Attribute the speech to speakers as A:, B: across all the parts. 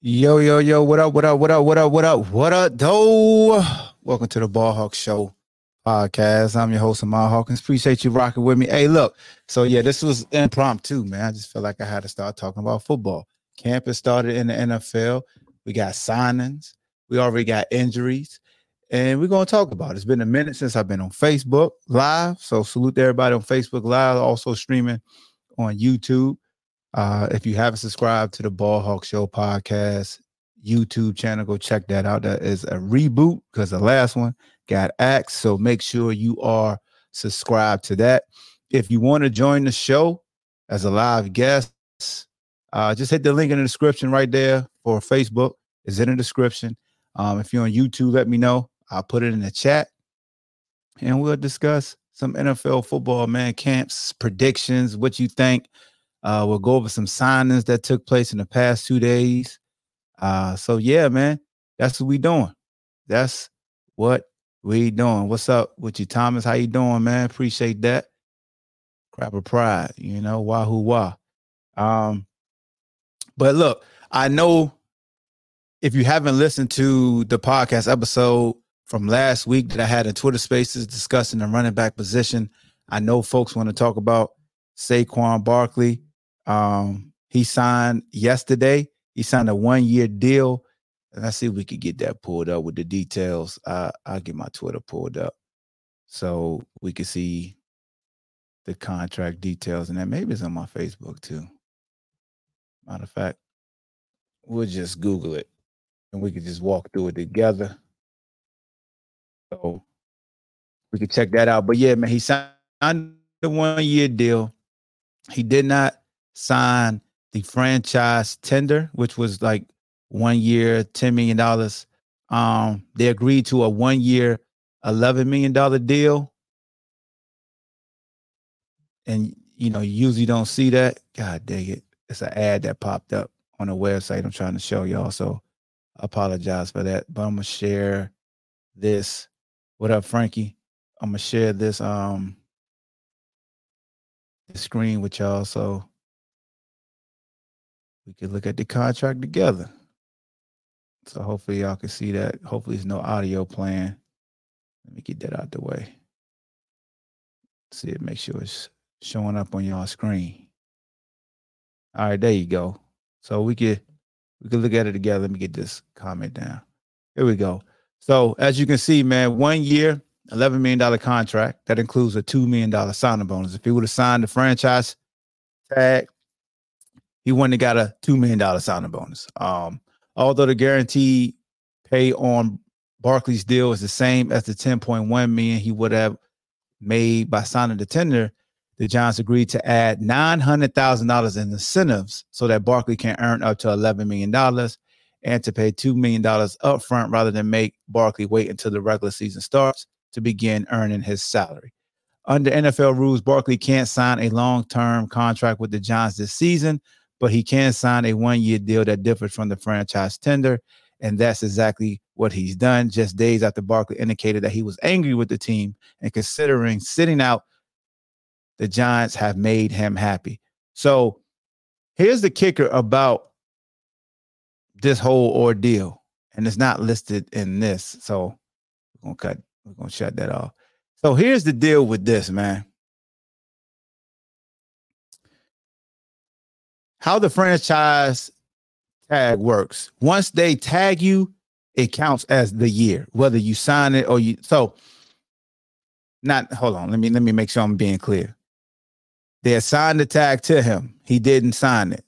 A: Yo, yo, yo, what up, what up, what up, what up, what up, what up, though? Welcome to the Ball Hawk Show podcast. I'm your host, Ahmad Hawkins. Appreciate you rocking with me. Hey, look, so yeah, this was impromptu, man. I just felt like I had to start talking about football. Camp has started in the NFL. We got signings, we already got injuries, and we're going to talk about it. It's been a minute since I've been on Facebook Live. So, salute to everybody on Facebook Live, also streaming on YouTube. Uh, if you haven't subscribed to the Ball Hawk Show podcast YouTube channel, go check that out. That is a reboot because the last one got axed. So make sure you are subscribed to that. If you want to join the show as a live guest, uh, just hit the link in the description right there for Facebook. It's in the description. Um, if you're on YouTube, let me know. I'll put it in the chat and we'll discuss some NFL football, man, camps, predictions, what you think. Uh, we'll go over some signings that took place in the past two days. Uh, so yeah, man, that's what we doing. That's what we doing. What's up with you, Thomas? How you doing, man? Appreciate that. Crap of pride, you know, wahoo wah. Um, but look, I know if you haven't listened to the podcast episode from last week that I had in Twitter Spaces discussing the running back position, I know folks want to talk about Saquon Barkley. Um, he signed yesterday. He signed a one year deal. Let's see if we could get that pulled up with the details. Uh, I'll get my Twitter pulled up so we can see the contract details. And that maybe it's on my Facebook too. Matter of fact, we'll just Google it and we could just walk through it together. So we could check that out. But yeah, man, he signed the one year deal. He did not sign the franchise tender, which was like one year, $10 million. Um, they agreed to a one year, $11 million deal. And, you know, you usually don't see that. God dang it. It's an ad that popped up on the website I'm trying to show y'all. So I apologize for that. But I'm going to share this. What up, Frankie? I'm going to share this. Um, the screen with y'all so we can look at the contract together. So hopefully y'all can see that. Hopefully there's no audio playing. Let me get that out the way. See it, make sure it's showing up on y'all screen. All right, there you go. So we could we could look at it together. Let me get this comment down. Here we go. So as you can see, man, one year, $11 million contract. That includes a $2 million signing bonus. If he would have signed the franchise tag, he wouldn't have got a $2 million signing bonus. Um, although the guaranteed pay on Barkley's deal is the same as the 10.1 million he would have made by signing the tender, the Giants agreed to add $900,000 in incentives so that Barkley can earn up to $11 million and to pay $2 million upfront rather than make Barkley wait until the regular season starts to begin earning his salary. Under NFL rules, Barkley can't sign a long term contract with the Giants this season, but he can sign a one year deal that differs from the franchise tender. And that's exactly what he's done. Just days after Barkley indicated that he was angry with the team and considering sitting out, the Giants have made him happy. So here's the kicker about this whole ordeal, and it's not listed in this. So we're gonna cut, we're gonna shut that off. So here's the deal with this, man. How the franchise tag works. Once they tag you, it counts as the year, whether you sign it or you so not hold on. Let me let me make sure I'm being clear. They assigned the tag to him. He didn't sign it.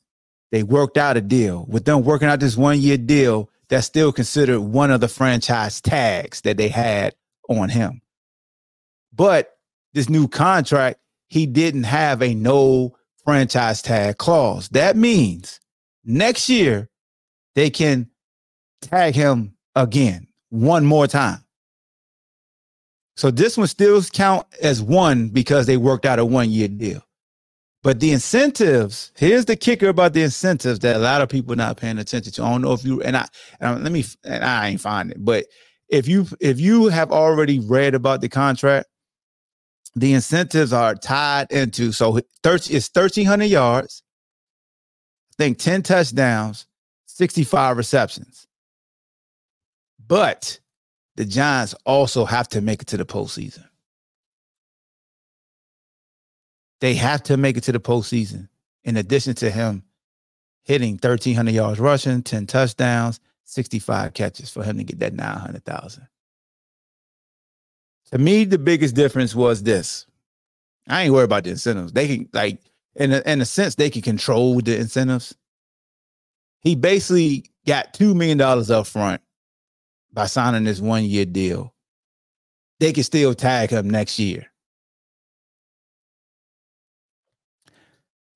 A: They worked out a deal. With them working out this one year deal, that's still considered one of the franchise tags that they had on him. But this new contract, he didn't have a no franchise tag clause. That means next year they can tag him again one more time. So this one still count as one because they worked out a one year deal. But the incentives, here's the kicker about the incentives that a lot of people not paying attention to. I don't know if you and I, and let me and I ain't find it, but if you if you have already read about the contract, the incentives are tied into so 30 it's 1300 yards, I think 10 touchdowns, 65 receptions. But the Giants also have to make it to the postseason. They have to make it to the postseason. In addition to him hitting 1,300 yards rushing, 10 touchdowns, 65 catches for him to get that 900,000. To me, the biggest difference was this. I ain't worried about the incentives. They can, like, in a, in a sense, they can control the incentives. He basically got $2 million up front by signing this one year deal. They can still tag him next year.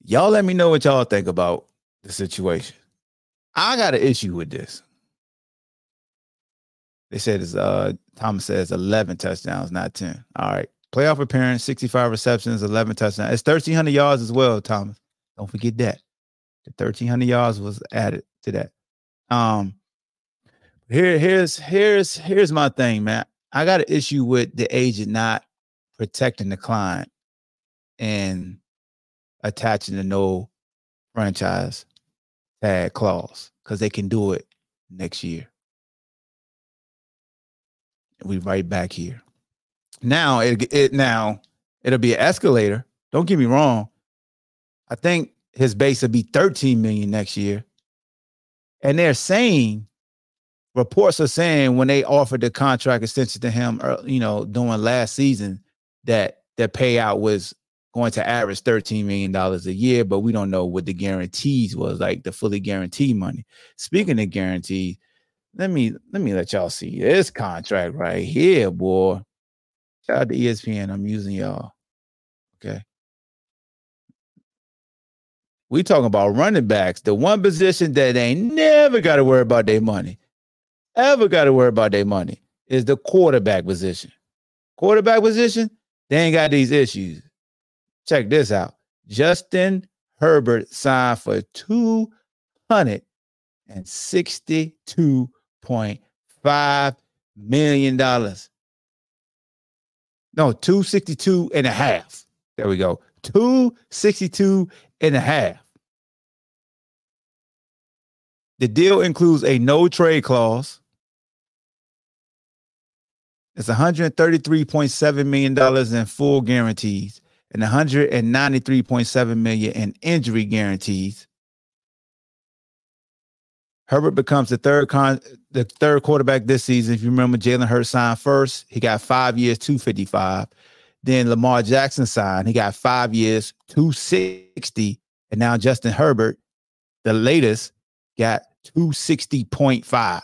A: Y'all let me know what y'all think about the situation. I got an issue with this. They said it's uh Thomas says 11 touchdowns, not 10. All right. Playoff appearance, 65 receptions, 11 touchdowns. It's 1,300 yards as well, Thomas. Don't forget that. The 1,300 yards was added to that. Um, here, here's here's here's my thing, man. I got an issue with the agent not protecting the client and attaching the no franchise tag clause because they can do it next year. We right back here. Now it, it now it'll be an escalator. Don't get me wrong. I think his base will be 13 million next year. And they're saying reports are saying when they offered the contract extension to him, you know, during last season, that the payout was going to average $13 million a year, but we don't know what the guarantees was, like the fully guaranteed money. Speaking of guarantees, let me let me let y'all see this contract right here, boy. Shout out to ESPN. I'm using y'all. Okay. We talking about running backs, the one position that ain't never got to worry about their money, ever got to worry about their money is the quarterback position. Quarterback position, they ain't got these issues. Check this out. Justin Herbert signed for two hundred and sixty-two point five million dollars. No, 262 and a half. There we go. 262 and a half. The deal includes a no trade clause. It's $133.7 million in full guarantees and 193.7 million in injury guarantees. Herbert becomes the third con the third quarterback this season. If you remember, Jalen Hurts signed first. He got five years, 255. Then Lamar Jackson signed. He got five years, 260. And now Justin Herbert, the latest, got 260.5.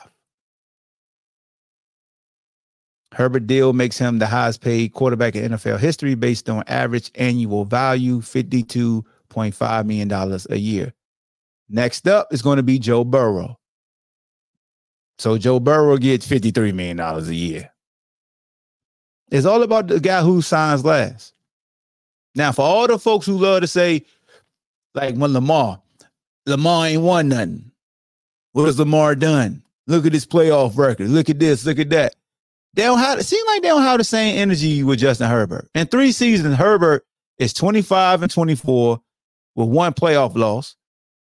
A: Herbert deal makes him the highest paid quarterback in NFL history based on average annual value, $52.5 million a year. Next up is going to be Joe Burrow. So Joe Burrow gets $53 million a year. It's all about the guy who signs last. Now, for all the folks who love to say, like when Lamar, Lamar ain't won nothing. What has Lamar done? Look at his playoff record. Look at this. Look at that. They don't have it seem like they don't have the same energy with Justin Herbert. In three seasons, Herbert is 25 and 24 with one playoff loss.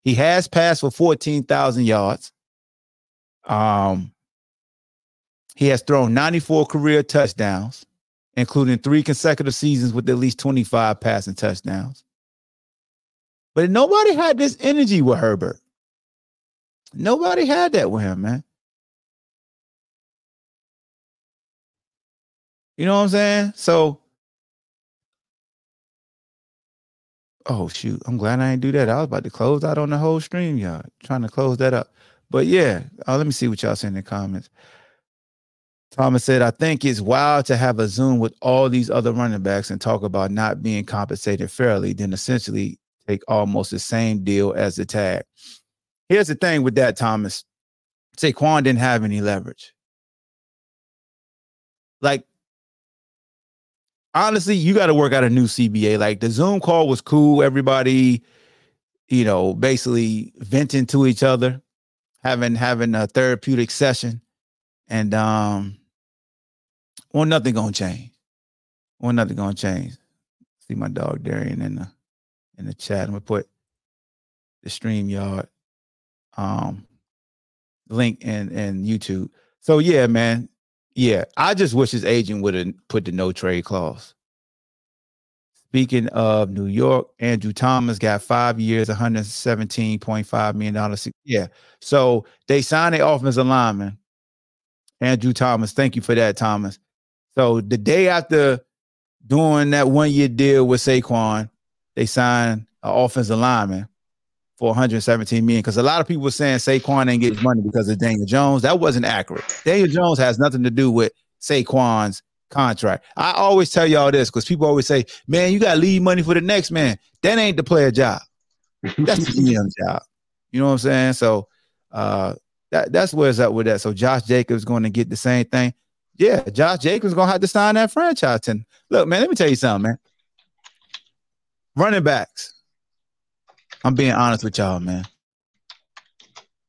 A: He has passed for 14,000 yards. Um, he has thrown 94 career touchdowns. including three consecutive seasons with at least 25 passing touchdowns. But nobody had this energy with Herbert. Nobody had that with him, man. You know what I'm saying? So, oh shoot, I'm glad I didn't do that. I was about to close out on the whole stream, y'all. Trying to close that up. But yeah, uh, let me see what y'all say in the comments. Thomas said, I think it's wild to have a Zoom with all these other running backs and talk about not being compensated fairly, then essentially take almost the same deal as the tag. Here's the thing with that, Thomas. Saquon didn't have any leverage. Like, honestly, you got to work out a new CBA. Like the Zoom call was cool. Everybody, you know, basically venting to each other, having having a therapeutic session. And um, well, nothing gonna change. Well, nothing gonna change. See my dog Darian in the in the chat. I'm gonna put the StreamYard um link in in YouTube. So yeah, man. Yeah, I just wish his agent would have put the no trade clause. Speaking of New York, Andrew Thomas got five years, $117.5 million. Yeah. So they signed an offensive lineman. Andrew Thomas. Thank you for that, Thomas. So the day after doing that one year deal with Saquon, they signed an offensive lineman for 117 million. Because a lot of people were saying Saquon ain't getting money because of Daniel Jones. That wasn't accurate. Daniel Jones has nothing to do with Saquon's contract. I always tell y'all this because people always say, "Man, you got to leave money for the next man." That ain't the player job. That's the GM job. You know what I'm saying? So uh, that that's where it's at with that. So Josh Jacobs going to get the same thing. Yeah, Josh Jacobs gonna have to sign that franchise. And look, man, let me tell you something, man. Running backs. I'm being honest with y'all, man.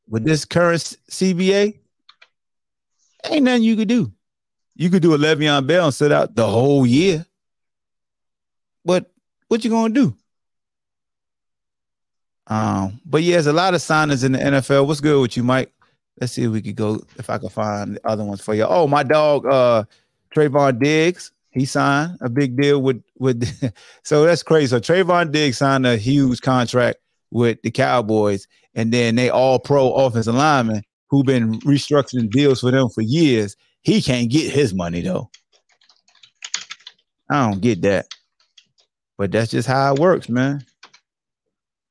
A: With this current CBA, ain't nothing you could do. You could do a Le'Veon Bell and sit out the whole year. But what you gonna do? Um, but yeah, there's a lot of signings in the NFL. What's good with you, Mike? Let's see if we could go if I can find the other ones for you. Oh, my dog, uh, Trevon Diggs, he signed a big deal with with. so that's crazy. So Trevon Diggs signed a huge contract with the Cowboys, and then they all pro offensive linemen who've been restructuring deals for them for years. He can't get his money though. I don't get that, but that's just how it works, man.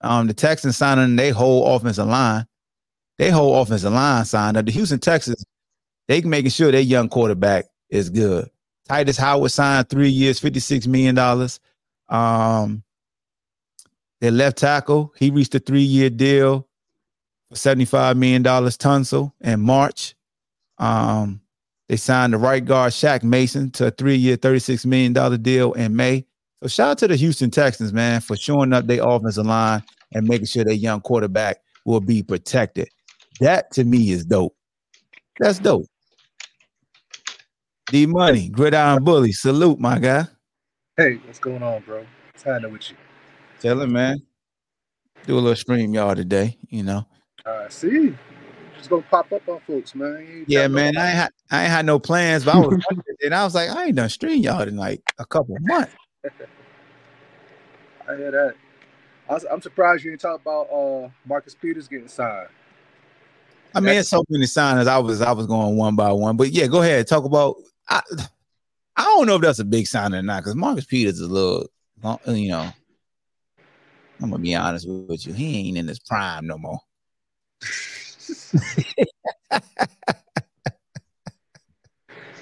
A: Um, the Texans signing their whole offensive line they whole offensive line signed up. The Houston Texans, they making sure their young quarterback is good. Tytus Howard signed three years, $56 million. Um, their left tackle, he reached a three-year deal for $75 million Tunsil in March. Um, they signed the right guard Shaq Mason to a three-year, $36 million deal in May. So shout out to the Houston Texans, man, for showing up their offensive line and making sure their young quarterback will be protected. That to me is dope. That's dope. D Money, Gridiron Bully, salute, my guy.
B: Hey, what's going on, bro? What's happening with you?
A: Tell him, man. Do a little stream y'all today, you know.
B: Uh, see, just gonna pop up on folks, man.
A: Yeah, man. No I ain't had I ain't had no plans, but I was and I was like, I ain't done stream y'all in like a couple months.
B: I hear that. I am surprised you didn't talk about uh Marcus Peters getting signed.
A: I mean, it's so many signings. I was I was going one by one, but yeah, go ahead. Talk about. I, I don't know if that's a big sign or not because Marcus Peters is a little, you know. I'm gonna be honest with you. He ain't in his prime no more.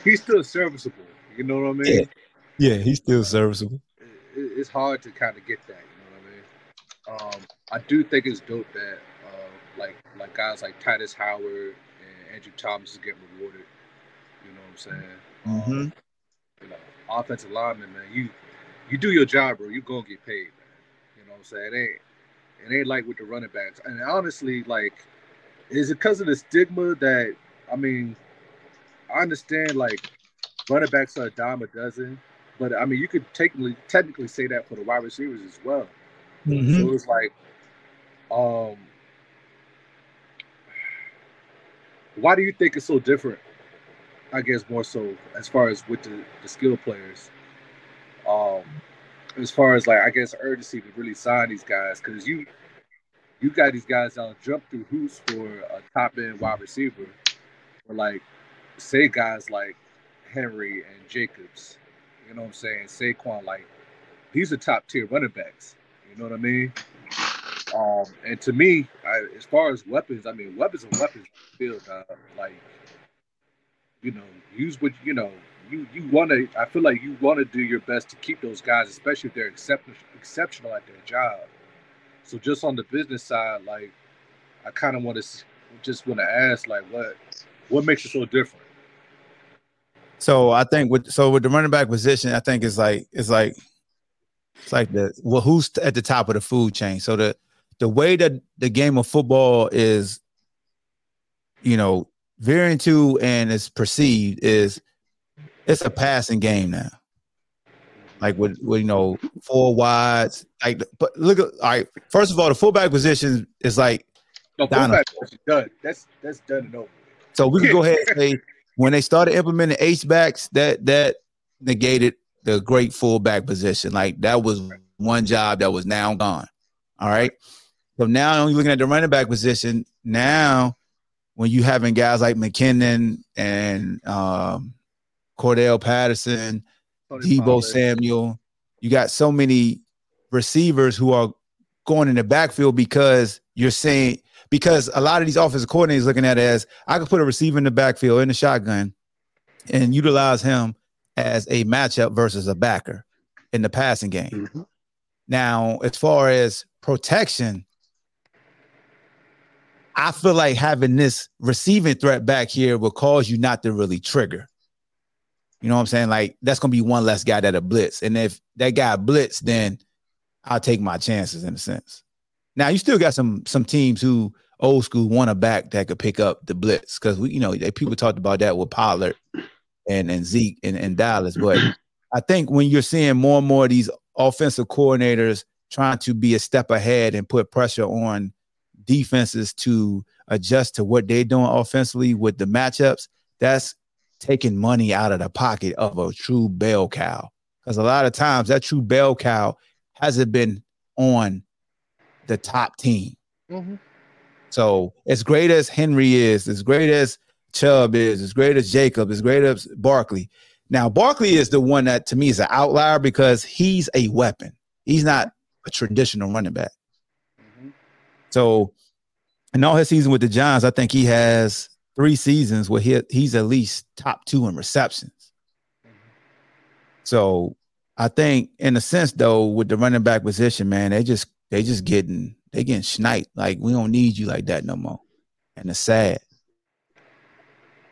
B: he's still serviceable. You know what I mean?
A: Yeah, yeah he's still serviceable.
B: It's hard to kind of get that. You know what I mean? Um, I do think it's dope that like like guys like Tytus Howard and Andrew Thomas is getting rewarded. You know what I'm saying?
A: Mm-hmm. Um,
B: you know, offensive lineman, man, you you do your job, bro. You gonna get paid, man. You know what I'm saying? It ain't it ain't like with the running backs. And honestly, like, is it because of the stigma that I mean, I understand like running backs are a dime a dozen, but I mean you could technically technically say that for the wide receivers as well.
A: Mm-hmm.
B: So it's like, um, why do you think it's so different I guess more so as far as with the, the skill players. Um, as far as like I guess urgency to really sign these guys because you you got these guys that'll jump through hoops for a top end wide receiver, or like say guys like Henry and Jacobs. You know what I'm saying? Saquon, like these are top tier running backs. You know what I mean? Um, and to me, I, as far as weapons, I mean, weapons and weapons field. Uh, like, you know, use what you know. You you want to. I feel like you want to do your best to keep those guys, especially if they're exceptional exceptional at their job. So just on the business side, like, I kind of want to just want to ask, like, what what makes it so different?
A: So I think with so with the running back position, I think it's like it's like it's like the well, who's at the top of the food chain. So the the way that the game of football is, you know, veering to and is perceived is it's a passing game now. Like with, with you know four wides, like but look at all right. First of all, the fullback position is like
B: no, fullback done. That's that's done and over.
A: So we can go ahead and say when they started implementing H backs, that that negated the great fullback position. Like that was one job that was now gone. All right. So now you're looking at the running back position. Now, when you having guys like McKinnon and um, Cordarrelle Patterson, Deebo Samuel, you got so many receivers who are going in the backfield because you're saying because a lot of these offensive coordinators looking at it as I could put a receiver in the backfield in the shotgun and utilize him as a matchup versus a backer in the passing game. Mm-hmm. Now, as far as protection, I feel like having this receiving threat back here will cause you not to really trigger. You know what I'm saying? Like that's gonna be one less guy that a blitz. And if that guy blitz, then I'll take my chances in a sense. Now you still got some some teams who old school want a back that could pick up the blitz because we, you know, people talked about that with Pollard and and Zeke and, and Dallas. But I think when you're seeing more and more of these offensive coordinators trying to be a step ahead and put pressure on defenses to adjust to what they're doing offensively with the matchups, that's taking money out of the pocket of a true bell cow. Because a lot of times that true bell cow hasn't been on the top team. Mm-hmm. So as great as Henry is, as great as Chubb is, as great as Jacob, as great as Barkley. Now Barkley is the one that to me is an outlier because he's a weapon. He's not a traditional running back. So in all his season with the Giants, I think he has three seasons where he, he's at least top two in receptions. So I think in a sense though, with the running back position, man, they just they just getting they getting sniped. Like we don't need you like that no more. And it's sad.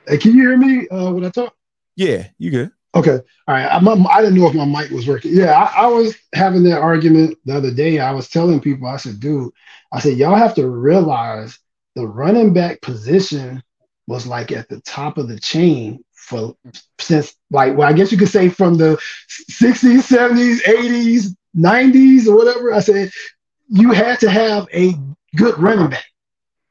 C: Hey, can you hear me uh, when I talk?
A: Yeah, you good.
C: Okay. All right. I'm, I didn't know if my mic was working. Yeah, I, I, was having that argument the other day. I was telling people, I said, dude, I said, y'all have to realize the running back position was like at the top of the chain for since like well, I guess you could say from the 60s, 70s, 80s, 90s, or whatever. I said you had to have a good running back.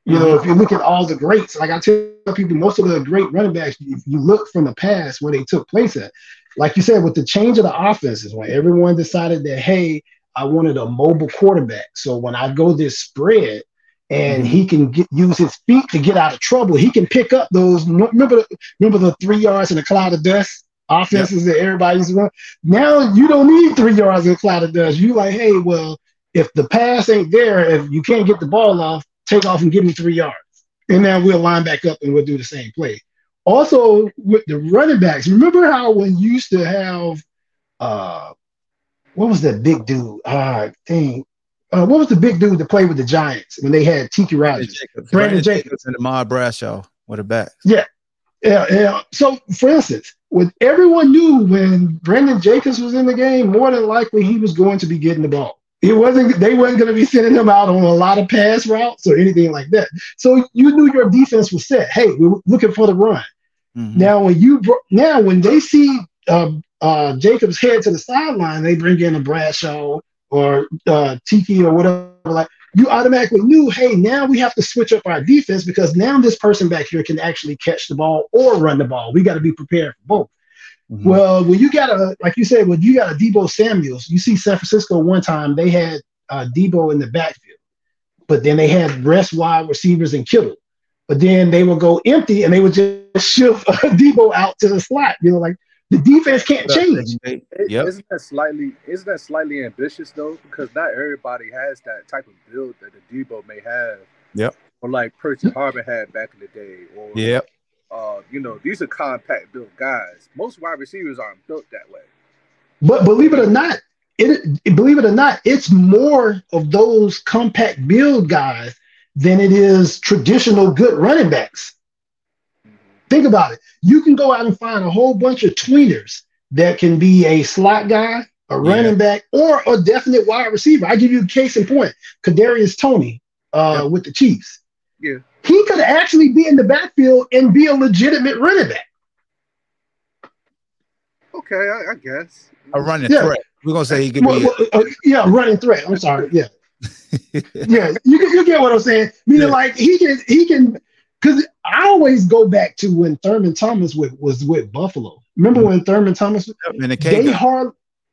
C: You know, if you look at all the greats, like I tell people, most of the great running backs, if you look from the past where they took place at, like you said, with the change of the offenses, when everyone decided that, hey, I wanted a mobile quarterback. So when I go this spread and mm-hmm. he can get, use his feet to get out of trouble, he can pick up those. Remember, the, remember the three yards in a cloud of dust offenses yep. that everybody used to run. Now you don't need three yards in a cloud of dust. You like, hey, well, if the pass ain't there, if you can't get the ball off, take off and give me three yards. And then we'll line back up and we'll do the same play. Also, with the running backs, remember how when you used to have uh what was that big dude? Uh thing. Uh, what was the big dude that played with the Giants when they had Tiki Rogers?
A: Jacobs. Brandon, Brandon Jacobs. And Ahmad Bradshaw. What a back.
C: Yeah. Yeah, yeah. So, for instance, when everyone knew when Brandon Jacobs was in the game, more than likely he was going to be getting the ball. It wasn't they weren't going to be sending him out on a lot of pass routes or anything like that. So you knew your defense was set. Hey, we're looking for the run. Mm-hmm. Now when you now when they see uh, uh, Jacobs head to the sideline, they bring in a Bradshaw or uh, Tiki or whatever. Like, you automatically knew, hey, now we have to switch up our defense because now this person back here can actually catch the ball or run the ball. We got to be prepared for both. Mm-hmm. Well, when you got a, like you said, when you got a Deebo Samuels, you see San Francisco one time they had uh, Deebo in the backfield, but then they had rest wide receivers and Kittle. But then they would go empty and they would just shift uh, Deebo out to the slot. You know, like the defense can't change.
B: Yep. Isn't that slightly isn't that slightly ambitious though? Because not everybody has that type of build that the Deebo may have.
A: Yep.
B: Or like Percy Harvin had back in the day. Or
A: yep.
B: Uh, you know, these are compact built guys. Most wide receivers aren't built that way.
C: But believe it or not, it believe it or not, it's more of those compact build guys than it is traditional good running backs. Think about it. You can go out and find a whole bunch of tweeners that can be a slot guy, a running yeah. back, or a definite wide receiver. I give you a case in point: Kadarius Toney uh, yeah. with the Chiefs.
B: Yeah,
C: he could actually be in the backfield and be a legitimate running back.
B: Okay, I, I guess
A: a running yeah. threat. We're gonna say he could well, be.
C: Well, uh, yeah, running threat. I'm sorry. Yeah, yeah. You you get what I'm saying? Meaning, like he can he can because I always go back to when Thurman Thomas with, was with Buffalo. Remember mm-hmm. when Thurman Thomas?
A: The
C: they hard,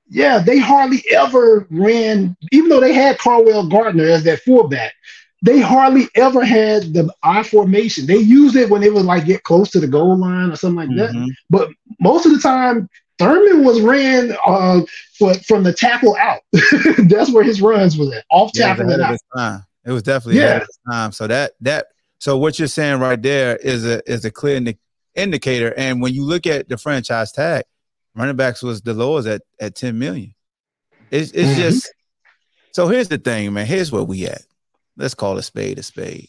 C: yeah, they hardly ever ran. Even though they had Carwell Gardner as their fullback, they hardly ever had the I formation. They used it when they would like get close to the goal line or something like mm-hmm. that. But most of the time, Thurman was ran uh, for, from the tackle out. That's where his runs was at, off tackle
A: yeah, and out. It was definitely yeah. time. So that that so what you're saying right there is a is a clear indi- indicator. And when you look at the franchise tag, running backs was the lowest at at 10 million. It's it's mm-hmm. just so here's the thing, man. Here's where we at. Let's call a spade a spade.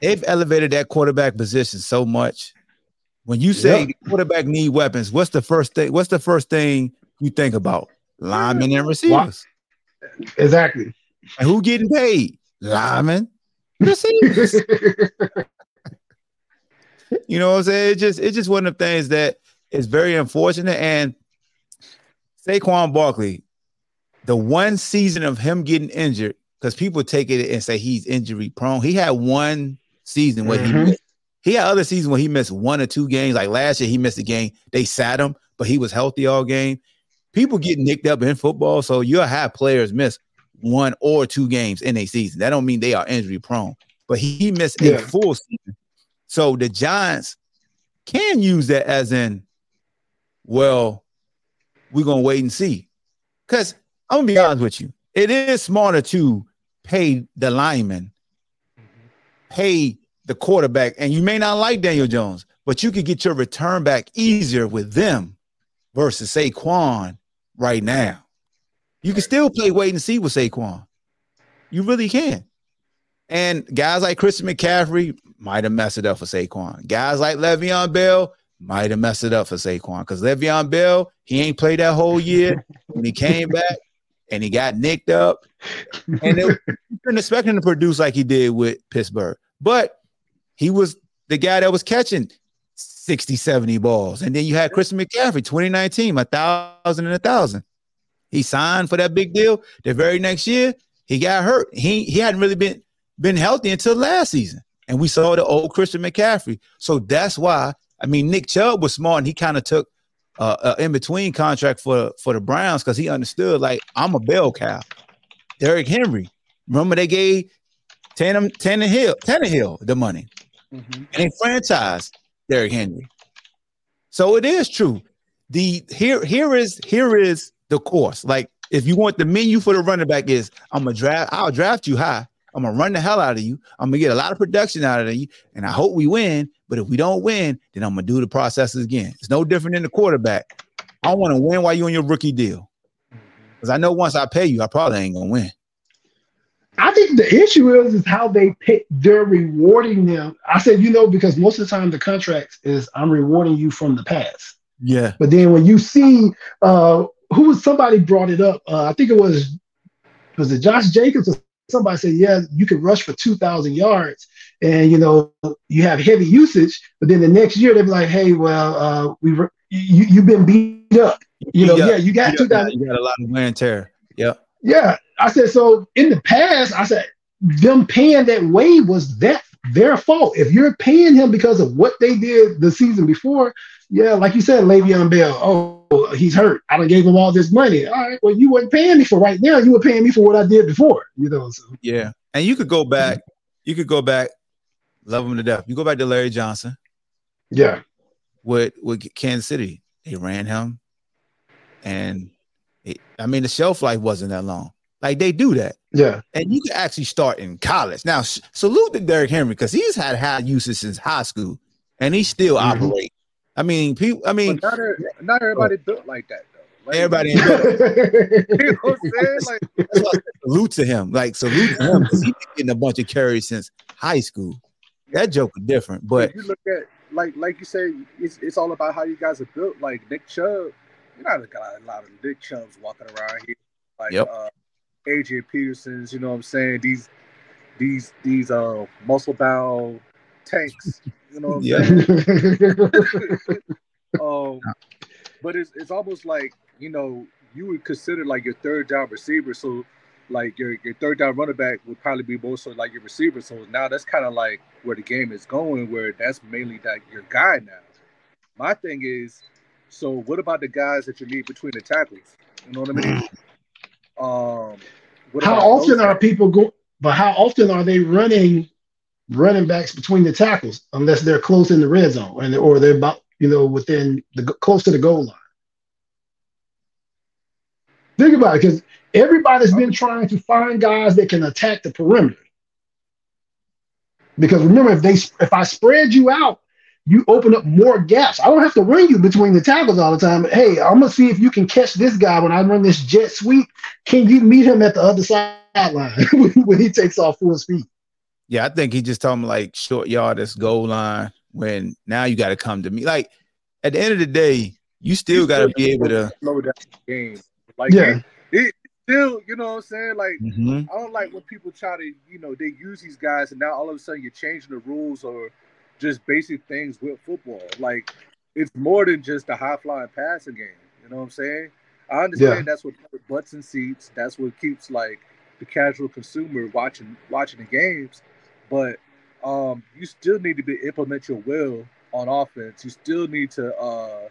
A: They've elevated that quarterback position so much. When you say yep. quarterback need weapons, what's the first thing? What's the first thing you think about? Linemen and receivers.
C: Exactly.
A: And who getting paid? Linemen receivers. you know what I'm saying? It's just it's just one of the things that is very unfortunate. And Saquon Barkley, the one season of him getting injured, because people take it and say he's injury prone. He had one season where mm-hmm. he missed. He had other seasons where he missed one or two games. Like last year, he missed a game. They sat him, but he was healthy all game. People get nicked up in football, so you'll have players miss one or two games in a season. That don't mean they are injury prone, but he missed yeah. a full season. So the Giants can use that as in, well, we're gonna wait and see. Because I'm gonna be honest with you, it is smarter to pay the lineman, pay the quarterback, and you may not like Daniel Jones, but you could get your return back easier with them versus Saquon right now. You can still play wait and see with Saquon. You really can. And guys like Christian McCaffrey might have messed it up for Saquon. Guys like Le'Veon Bell might have messed it up for Saquon because Le'Veon Bell, he ain't played that whole year. when he came back and he got nicked up. And it, you couldn't expect him to produce like he did with Pittsburgh. But he was the guy that was catching 60, 70 balls. And then you had Christian McCaffrey, 2019, a thousand and a thousand. He signed for that big deal. The very next year, he got hurt. He he hadn't really been been healthy until last season. And we saw the old Christian McCaffrey. So that's why I mean Nick Chubb was smart and he kind of took uh, in between contract for for the Browns because he understood like I'm a bell cow. Derrick Henry. Remember they gave Tanner Tannehill Tannehill the money, mm-hmm. and they franchised Derrick Henry. So it is true. The here here is here is the course. Like if you want the menu for the running back is I'm gonna draft, I'll draft you high. I'm gonna run the hell out of you. I'm gonna get a lot of production out of you, and I hope we win. But if we don't win, then I'm gonna do the processes again. It's no different than the quarterback. I want to win while you're on your rookie deal, because I know once I pay you, I probably ain't gonna win.
C: I think the issue is is how they pick. They're rewarding them. I said, you know, because most of the time the contract is I'm rewarding you from the past.
A: Yeah.
C: But then when you see uh, who was somebody brought it up? Uh, I think it was was it Josh Jacobs or somebody said, yeah, you can rush for two thousand yards, and you know you have heavy usage, but then the next year they'll be like, hey, well, uh, we you you've been beat up. You know, yeah, you got two thousand.
A: You got a lot of wear and tear. Yeah.
C: Yeah, I said so. In the past, I said them paying that way was that their fault. If you're paying him because of what they did the season before, yeah, like you said, Le'Veon Bell. Oh, he's hurt. I done gave him all this money. All right, well, you weren't paying me for right now. You were paying me for what I did before. You know. So.
A: Yeah, and you could go back. You could go back. Love him to death. You go back to Larry Johnson.
C: Yeah.
A: With with Kansas City, they ran him, and it, I mean the shelf life wasn't that long. Like they do that.
C: Yeah.
A: And you can actually start in college. Now, s- salute to Derrick Henry because he's had high usage since high school and he still
C: Mhm.
A: operates. I mean, people, I mean,
B: not, er- not everybody built like that though. Like,
A: everybody ain't built.
B: You know what I'm saying? Like,
A: That's why I said salute to him. Like, salute to him because he's been getting a bunch of carries since high school. That joke is different, but
B: if you look at like like you say, it's it's all about how you guys are built. Like Nick Chubb, you're not got a lot of Nick Chubbs walking around here. Like
A: Yep.
B: uh, AJ Petersons, you know what I'm saying? These these these uh muscle bound tanks. You know what I'm
A: Yeah.
B: saying? um, but it's it's almost like you know you would consider like your third down receiver. So like your your third down running back would probably be more so like your receiver. So now that's kind of like where the game is going, where that's mainly that your guy now. My thing is, so what about the guys that you need between the tackles? You know what I mean? Um, what
C: how often are
B: guys?
C: people go? But how often are they running running backs between the tackles unless they're close in the red zone and or they're about you know within the close to the goal line? Think about it, because everybody's been trying to find guys that can attack the perimeter. Because remember, if they if I spread you out, you open up more gaps. I don't have to run you between the tackles all the time. Hey, I'm gonna see if you can catch this guy when I run this jet sweep. Can you meet him at the other sideline when he takes off full speed?
A: yeah, I think he just told me like short yardage goal line when now you got to come to me. Like at the end of the day, you still got to be able to.
B: slow down the game. Like
C: Yeah.
B: Still, you know what I'm saying? Like
A: Mhm.
B: I don't like when people try to, you know, they use these guys and now all of a sudden you're changing the rules or just basic things with football. Like it's more than just a high flying passing game. You know what I'm saying? I understand
C: Yeah.
B: that's what butts and seats. That's what keeps like the casual consumer watching watching the games. But um, you still need to be implement your will on offense. You still need to uh,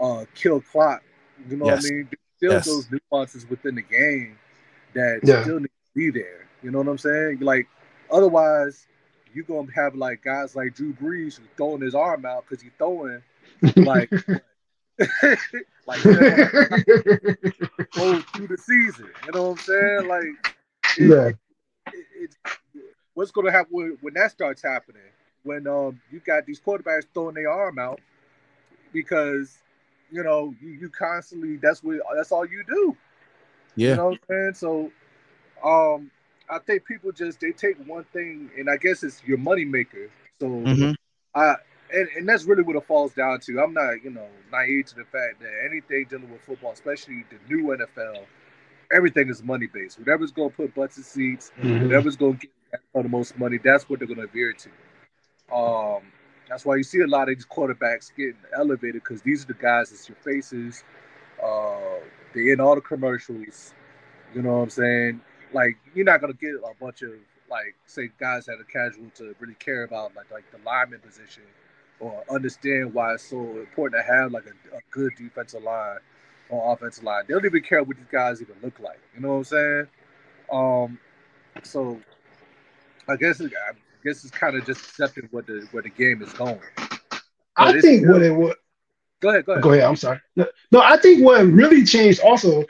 B: uh, kill clock. You know
A: Yes.
B: what I mean? Still
A: Yes.
B: those nuances within the game that
C: Yeah.
B: still need to be there. You know what I'm saying? Like otherwise, you're gonna have like guys like Drew Brees who's throwing his arm out because he's throwing like like go through the season. You know what I'm saying? Like it-
C: yeah,
B: it, it's what's going to happen when, when that starts happening when um you got these quarterbacks throwing their arm out because you know you, you constantly that's what that's all you do
A: Yeah.
B: you know what i'm saying so um i think people just they take one thing and i guess it's your money maker so
A: Mhm.
B: I and, and that's really what it falls down to. I'm not, you know, naive to the fact that anything dealing with football, especially the new NFL, everything is money based. Whatever's gonna put butts in seats,
C: Mhm.
B: whatever's gonna get for the most money, that's what they're gonna veer to. Um, that's why you see a lot of these quarterbacks getting elevated because these are the guys that's your faces. Uh, they in all the commercials. You know what I'm saying? Like you're not gonna get a bunch of like say guys that are casual to really care about like like the lineman position or understand why it's so important to have like a, a good defensive line or offensive line. They don't even care what these guys even look like. You know what I'm saying? Um, so I guess I guess it's kind of just accepting what the where the game is going.
C: I
B: But it's
C: think what it was.
B: Go ahead, go ahead.
C: Go ahead. I'm sorry. No, no, I think what really changed also.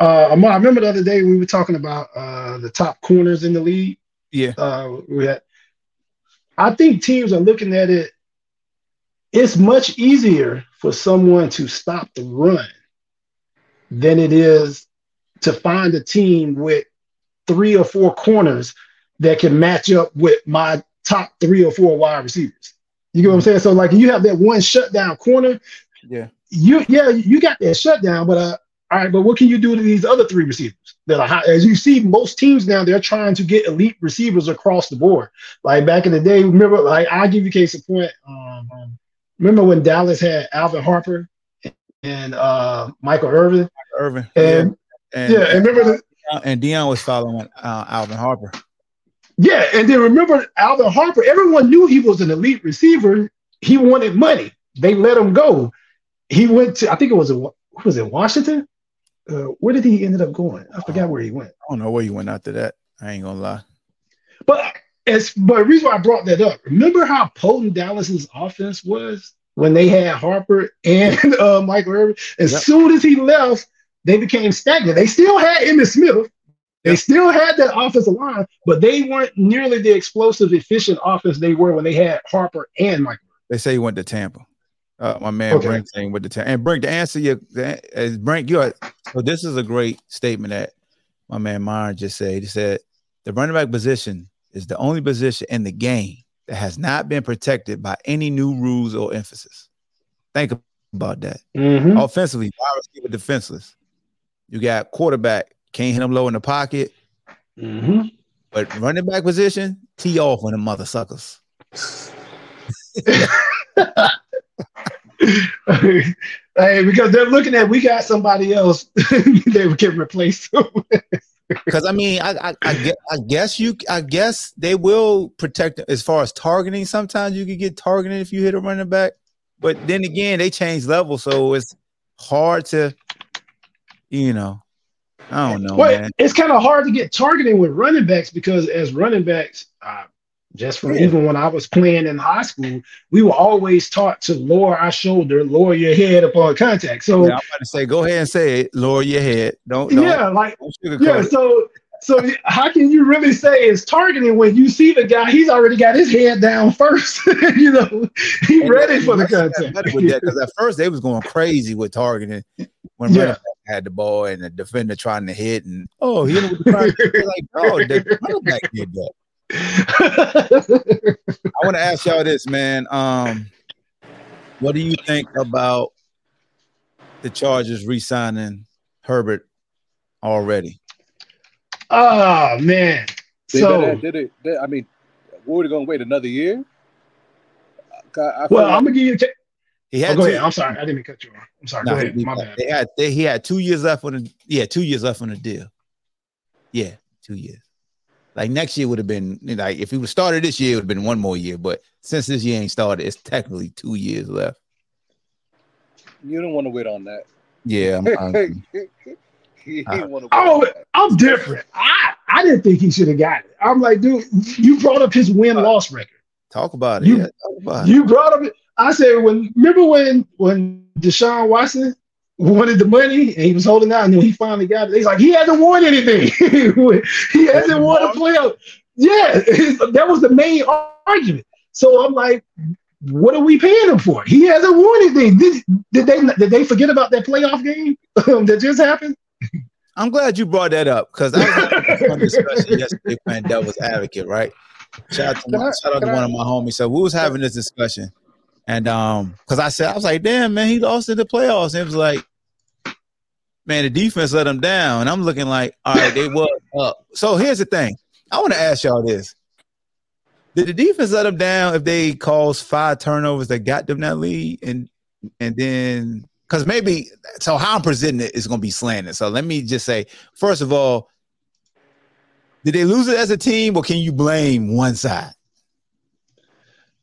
C: Uh, I remember the other day we were talking about uh, the top corners in the league.
A: Yeah.
C: Uh, we had. I think teams are looking at it. It's much easier for someone to stop the run than it is to find a team with three or four corners that can match up with my top three or four wide receivers. You get what I'm saying? So like you have that one shutdown corner,
A: Yeah.
C: you yeah, you got that shutdown, but uh all right, but what can you do to these other three receivers? That are high, as you see, most teams now they're trying to get elite receivers across the board. Like back in the day, remember, like I'll give you a case in point. Um, um, remember when Dallas had Alvin Harper and uh, Michael Irvin,
A: Irvin.
C: and
A: And,
C: yeah, and remember the
A: and Deion was following uh, Alvin Harper.
C: Yeah, and then remember Alvin Harper. Everyone knew he was an elite receiver. He wanted money. They let him go. He went to I think it was a was it Washington. Uh, where did he ended up going? I forgot where he went.
A: I don't know where you went after that. I ain't gonna lie.
C: But it's but the reason why I brought that up. Remember how potent Dallas's offense was when they had Harper and uh, Michael Irvin. As
A: Yep.
C: soon as he left, they became stagnant. They still had Emmitt Smith. They
A: Yep.
C: still had that offensive line, but they weren't nearly the explosive, efficient offense they were when they had Harper and Michael.
A: They say he went to Tampa. Uh, my man
C: Okay.
A: Brink saying with the Tampa. And Brink, to answer your, the, uh, Brink, you are, so this is a great statement that my man Myron just said. He said the running back position is the only position in the game that has not been protected by any new rules or emphasis. Think about that.
C: Mm-hmm.
A: Offensively, wide receiver defenseless. You got quarterback, can't hit him low in the pocket,
C: Mm-hmm.
A: but running back position, tee off on the mother suckers.
C: hey, because they're looking at we got somebody else they can replace. them.
A: Because I mean, I, I, I, guess, I guess you, I guess they will protect as far as targeting. Sometimes you can get targeted if you hit a running back, but then again, they change level, so it's hard to, you know, I don't know,
C: well,
A: man.
C: it's kind of hard to get targeting with running backs because as running backs, uh, just from
A: Yeah.
C: even when I was playing in high school, we were always taught to lower our shoulder, lower your head upon contact. So
A: Yeah, I'm about to say, go ahead and say it. Lower your head. Don't, don't,
C: yeah, like
A: don't
C: yeah,
A: it.
C: so so how can you really say it's targeting when you see the guy? He's already got his head down first. you know, he
A: And
C: ready for the
A: that's- that's
C: contact.
A: better with that because at first they was going crazy with targeting when
C: Yeah.
A: running had the ball and the defender trying to hit and oh he hit him with the like oh the running back did that. I want to ask y'all this, man. Um, what do you think about the Chargers re-signing Herbert already?
C: Oh man.
B: They
C: So
B: did it? They, I mean, what, we gonna wait another year? I, I
C: well,
B: like
C: I'm gonna give you. T-
A: He
C: oh,
A: had
C: go
A: two,
C: ahead. I'm sorry, I didn't mean to cut you off. I'm sorry.
A: nah,
C: go ahead.
A: he-
C: My bad.
A: They had they, he had two years left on the yeah two years left on the deal. Yeah, two years. Like next year would have been like if he would started this year, it would have been one more year. But since this year ain't started, it's technically two years left.
B: you don't want to wait on that.
A: Yeah, I'm, I'm-
B: you
A: Uh,
B: don't want to.
C: Oh, I'm different. I I didn't think he should have got it. I'm like, dude, you brought up his win loss record.
A: talk about it.
C: You-
A: yeah, talk about it.
C: Brought up. I said when remember when when Deshaun Watson wanted the money and he was holding out and then he finally got it. He's like he hasn't won anything. he hasn't won a playoff. Yeah, that was the main argument. So I'm like, what are we paying him for? He hasn't won anything. Did, did they did they forget about that playoff game that just happened?
A: I'm glad you brought that up because I was having a discussion yesterday playing devil's advocate, right? Shout out to, my, shout out to one of my homies. So we was having this discussion, and um, because I said I was like, "Damn, man, he lost in the playoffs." And it was like, "Man, the defense let him down," and I'm looking like, "All right, they was up." So here's the thing: I want to ask y'all this: Did the defense let them down if they caused five turnovers that got them that lead, and and then because maybe so how I'm presenting it is going to be slanted. So let me just say, first of all, did they lose it as a team, or can you blame one side?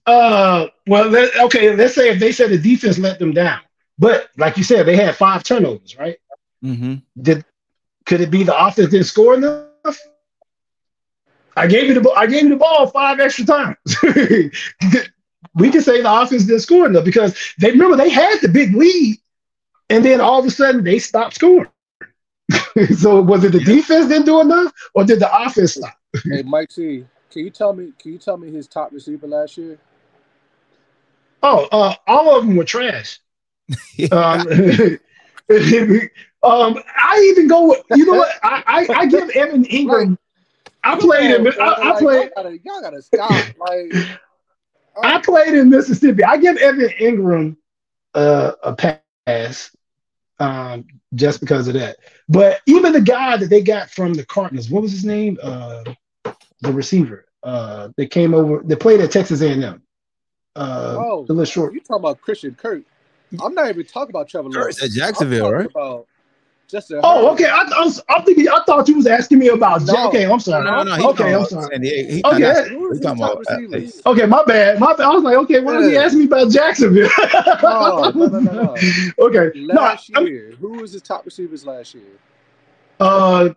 C: Uh, well, let, okay. Let's say if they said the defense let them down, but like you said, they had five turnovers, right?
A: Mm-hmm.
C: Did could it be the offense didn't score enough? I gave you the ball. I gave you the ball five extra times. we can say the offense didn't score enough because they remember they had the big lead, and then all of a sudden they stopped scoring. so was it the defense didn't do enough, or did the offense stop?
B: Hey, Mike T, can you tell me? Can you tell me his top receiver last year?
C: Oh, uh, all of them were trash. Um, um, I even go. with- You know what? I, I, I give Evan Engram. I played him. I, I
B: like,
C: played.
B: Y'all gotta, y'all gotta stop. Like,
C: I played in Mississippi. I give Evan Engram uh, a pass um, just because of that. But even the guy that they got from the Cardinals, what was his name? Uh, the receiver. Uh, they came over. They played at Texas A&M. Uh,
B: Oh,
C: the little short.
B: you talking about Christian Kirk? I'm not even talking about Trevor
A: Kirk's
B: Lawrence.
A: at Jacksonville, right?
B: talking About, Justin.
C: Oh, okay. I, I was, I'm thinking. I thought you was asking me about. Ja-
B: No.
C: okay, I'm sorry.
A: No, no, no. He
C: okay, I'm sorry.
A: San Diego. He,
C: Okay.
A: no,
B: Who
A: he talking about. uh.
C: Okay, my bad. My bad. I was like, okay, why was he
B: Yeah.
C: asking me about Jacksonville?
B: No, no, no, no, no.
C: okay. No,
B: Last
C: I'm-
B: year, who was his top receivers last year?
C: uh,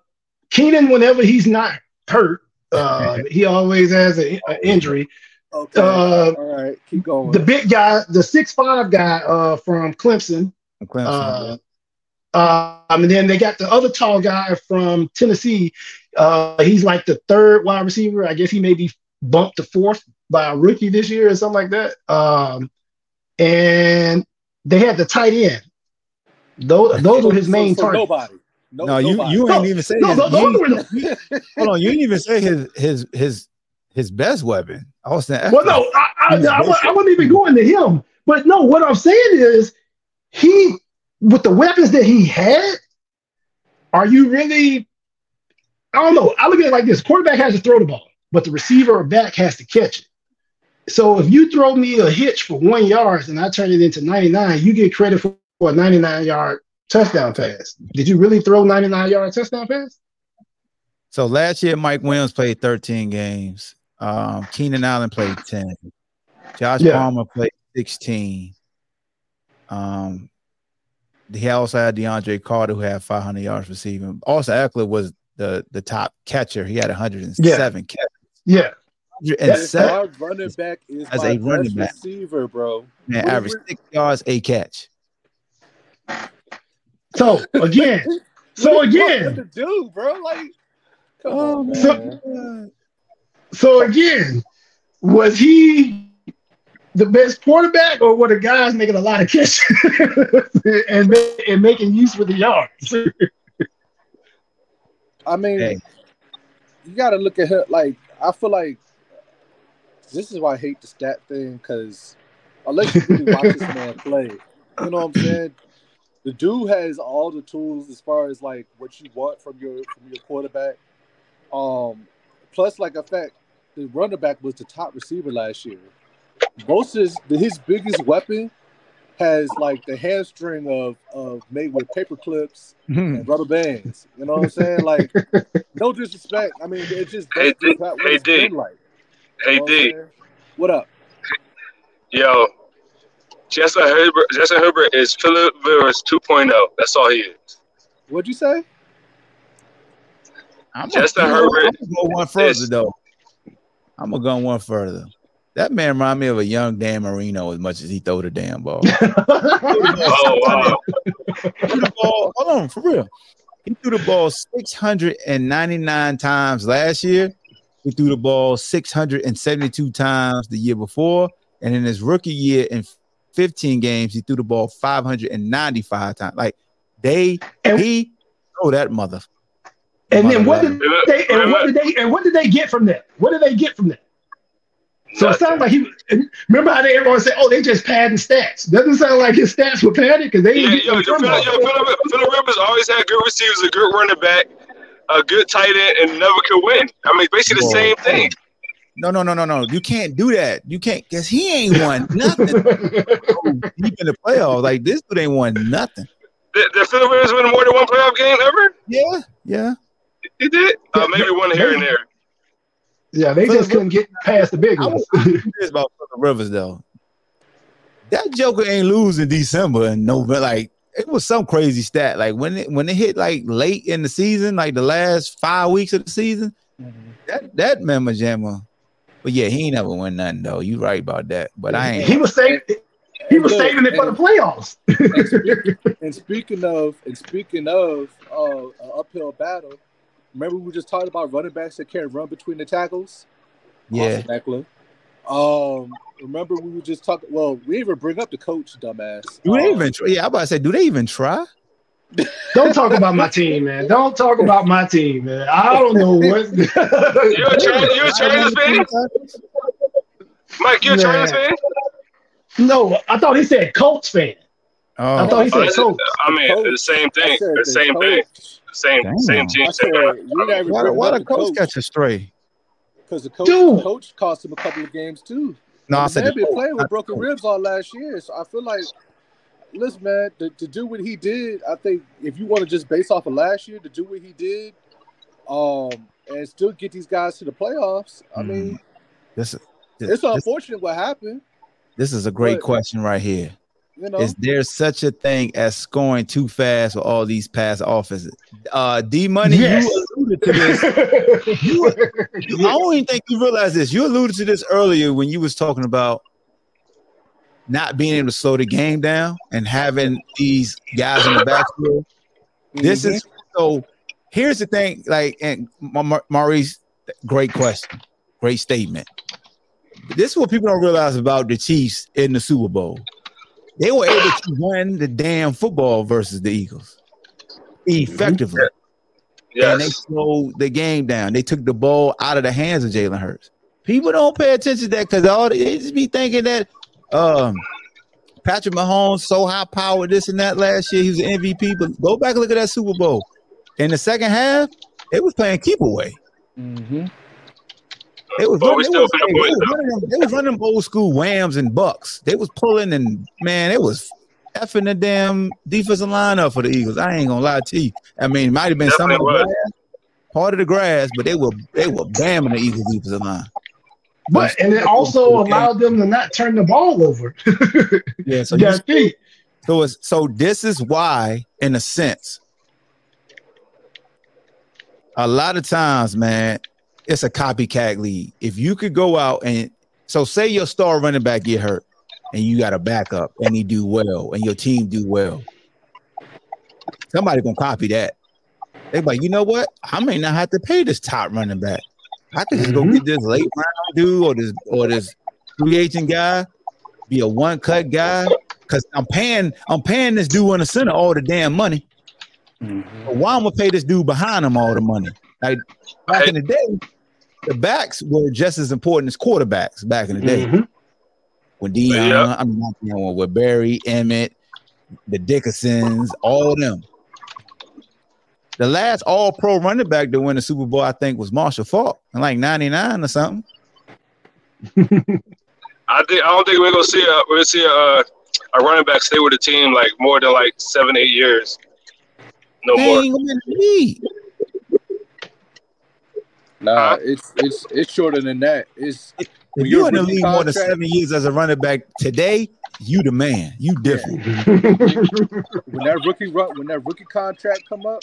C: Keenan, whenever he's not hurt, uh, he always has an injury.
B: Okay.
C: Uh,
B: All right, keep going.
C: the big guy, the six five guy uh, from Clemson.
A: Clemson.
C: Uh, uh, and then they got the other tall guy from Tennessee. Uh, he's like the third wide receiver. I guess he may be bumped to fourth by a rookie this year or something like that. Um, and they had the tight end. Those, those were his main
B: so
C: targets.
B: Nobody. No,
A: no, you
B: nobody.
A: you
C: No,
A: ain't even say
C: No,
A: his,
C: those,
A: you
C: those
A: ain't-
C: were the,
A: hold on. You didn't even say his his his his best weapon. Austin.
C: well, no, I, I, I, wa- I wasn't even going to him. But no, what I'm saying is, he with the weapons that he had, are you really? I don't know. I look at it like this: quarterback has to throw the ball, but the receiver or back has to catch it. So if you throw me a hitch for one yard and I turn it into 99, you get credit for a 99 yard touchdown pass. Did you really throw 99 yard touchdown pass?
A: So last year, Mike Williams played 13 games. Um, Keenan Allen played 10. Josh
C: Yeah.
A: Palmer played 16. Um, he also had DeAndre Carter who had 500 yards receiving. Also, Ekeler was the the top catcher. He had 107 catches.
C: Yeah.
A: And seven,
B: our running back is
A: As
B: my
A: a running
B: best
A: back.
B: receiver, bro.
A: man,
B: What-
A: averaged six yards, a catch.
C: So again, so
B: What- What
C: again,
B: to do, bro? Like, come
A: Oh,
B: on,
C: man.
B: man.
C: So again, was he the best quarterback, or were the guys making a lot of catches and and making use with the yards?
B: I mean,
A: Hey.
B: you got to look at her. Like, I feel like this is why I hate the stat thing because unless you really watch this man play, you know what I'm saying. The dude has all the tools as far as like what you want from your from your quarterback. Um, plus, like a fact, the running back was the top receiver last year. Most his, his biggest weapon has like the hamstring of of made with paper clips
A: Hmm.
B: and rubber bands. You know what I'm saying? Like, no disrespect. I mean, it's just
D: Hey,
B: that's
D: D-
B: just not what
D: hey,
B: it's
D: D.
B: been like.
D: Hey
B: You know what
D: D,
B: what up?
D: yo, Justin Herbert, Justin Herbert is Philip Rivers 2.0. That's all he is.
B: What'd you say?
A: I'm
D: Justin
A: gonna,
D: Herbert
A: I'm gonna go one further though. I'm gonna go one further. That man remind me of a young Dan Marino as much as he throw the damn ball.
D: Oh wow,
A: He threw the ball. Hold on, for real. He threw the ball 699 times last year. He threw the ball 672 times the year before, and in his rookie year in 15 games, he threw the ball 595 times. Like they,
C: And-
A: he throw that mother.
C: And then what did they and what did they and what did they get from that? What did they get from that? So it
D: Nothing.
C: sounds like he remember how they everyone said, "Oh, they just padding stats." Doesn't sound like his stats were padded because they
D: Yeah,
C: didn't
D: yo,
C: get
D: yo,
C: from
D: Philip, yo, Philip, Philip Rivers always had good receivers, a good running back, a good tight end, and never could win. I mean, basically the
A: Whoa.
D: same thing.
A: No, no, no, no, no. You can't do that. You can't because he ain't won nothing deep in the playoffs. Like this dude ain't won nothing.
D: Did, did Philip Rivers win more than one playoff game ever?
A: Yeah, yeah.
D: He did. Uh, maybe one here and there.
C: Yeah, they just couldn't get past the big
A: I
C: ones.
A: was about Philip Rivers though. That Joker ain't lose in December and November. Like it was some crazy stat. Like when it when it hit like late in the season, like the last five weeks of the season, that that member jammer. But yeah, he ain't never win nothing though. You right about that. But I ain't.
C: he was saving he was saving it for the playoffs.
B: And, speak- and speaking of and speaking of uh, an uphill battle, remember we were just talking about running backs that can't run between the tackles.
A: yeah.
B: Austin Ekeler. Um, remember we were just talking. Well, we even bring up the coach, dumbass.
A: Do they
B: Um,
A: even? Try? Yeah, I'm about to say, do they even try?
C: Don't talk about my team, man. Don't talk about my team, man. I don't know what.
D: You a, Char- you a Chargers fan? Mike, you a
C: Nah.
D: Chargers fan?
C: no, I thought he said Colts fan. I
A: Oh,
C: thought he
D: Oh,
C: said
D: that's-
C: Colts.
D: I mean, the same thing.
B: said
D: The same thing.
B: Coach.
D: Same,
A: Damn.
D: same team.
B: I
D: Same
B: said
D: thing.
B: you never
A: why,
B: bring
A: why the
B: the
A: coach
B: coach
A: catch a stray?
B: because the coach,
C: Dude.
B: the coach cost him a couple of games too.
A: No, I said
B: man
A: the
B: been playing with broken ribs all last year, so I feel like listen, man, to, to do what he did, I think if you want to just base off of last year, to do what he did, um, and still get these guys to the playoffs, I
A: Mm.
B: mean,
A: This, this,
B: it's
A: this,
B: unfortunate what happened.
A: this is a great
B: but-
A: question right here.
B: You know,
A: Is there such a thing as scoring too fast with all these pass offenses? Uh, D Money,
C: Yes.
A: you alluded to this. You, I don't even think you realize this. You alluded to this earlier when you was talking about not being able to slow the game down and having these guys in the backfield. This
B: Mhm.
A: is so. Here's the thing, like, and Ma- Ma- Maurice, great question, great statement. This is what people don't realize about the Chiefs in the Super Bowl. They were able to win the damn football versus the Eagles effectively, and they slowed the game down. They took the ball out of the hands of Jalen Hurts. People don't pay attention to that because all they just be thinking that um, Patrick Mahomes so high powered this and that last year. He was an MVP, but go back and look at that Super Bowl. In the second half, it was playing keep away.
B: Mhm.
A: They was,
D: But we
A: running, they, was,
D: finna
A: they, was running they was running old school whams and bucks. They was pulling and man, it was effing the damn defensive line up for the Eagles. I ain't gonna lie to you. I mean, it might have been some of the grass, part of the grass, but they were they were bamming the Eagles defensive line.
C: But and it also allowed them to not turn the ball over.
A: Yeah, so
C: So
A: you,
C: their
A: so it's so this is why, in a sense, a lot of times, man, it's a copycat league. If you could go out and so say your star running back get hurt and you got a backup and he do well and your team do well, somebody gonna copy that. They like, you know what? I may not have to pay this top running back. I could just go
C: Mhm.
A: get this late round dude or this or this free agent guy, be a one cut guy. Cause I'm paying, I'm paying this dude in the center all the damn money. But why I'm gonna pay this dude behind him all the money? Like back in the day, the backs were just as important as quarterbacks back in the day.
C: Mhm.
A: When Deion,
D: Yeah.
A: I mean, not Deion, with Barry, Emmett, the Dickersons, all of them. The last all pro running back to win the Super Bowl, I think, was Marshall Faulk in like 99 or something.
D: I think I don't think we're gonna see a we're gonna see a, uh, a running back stay with the team like more than like seven eight years. No
A: They
D: more.
A: ain't gonna win the league.
B: Nah,
D: Huh?
B: it's it's it's shorter than that. It's
A: If you're
B: you're
A: in the league more than seven years as a running back today, you the man. You different.
B: when that rookie run when that rookie contract come up,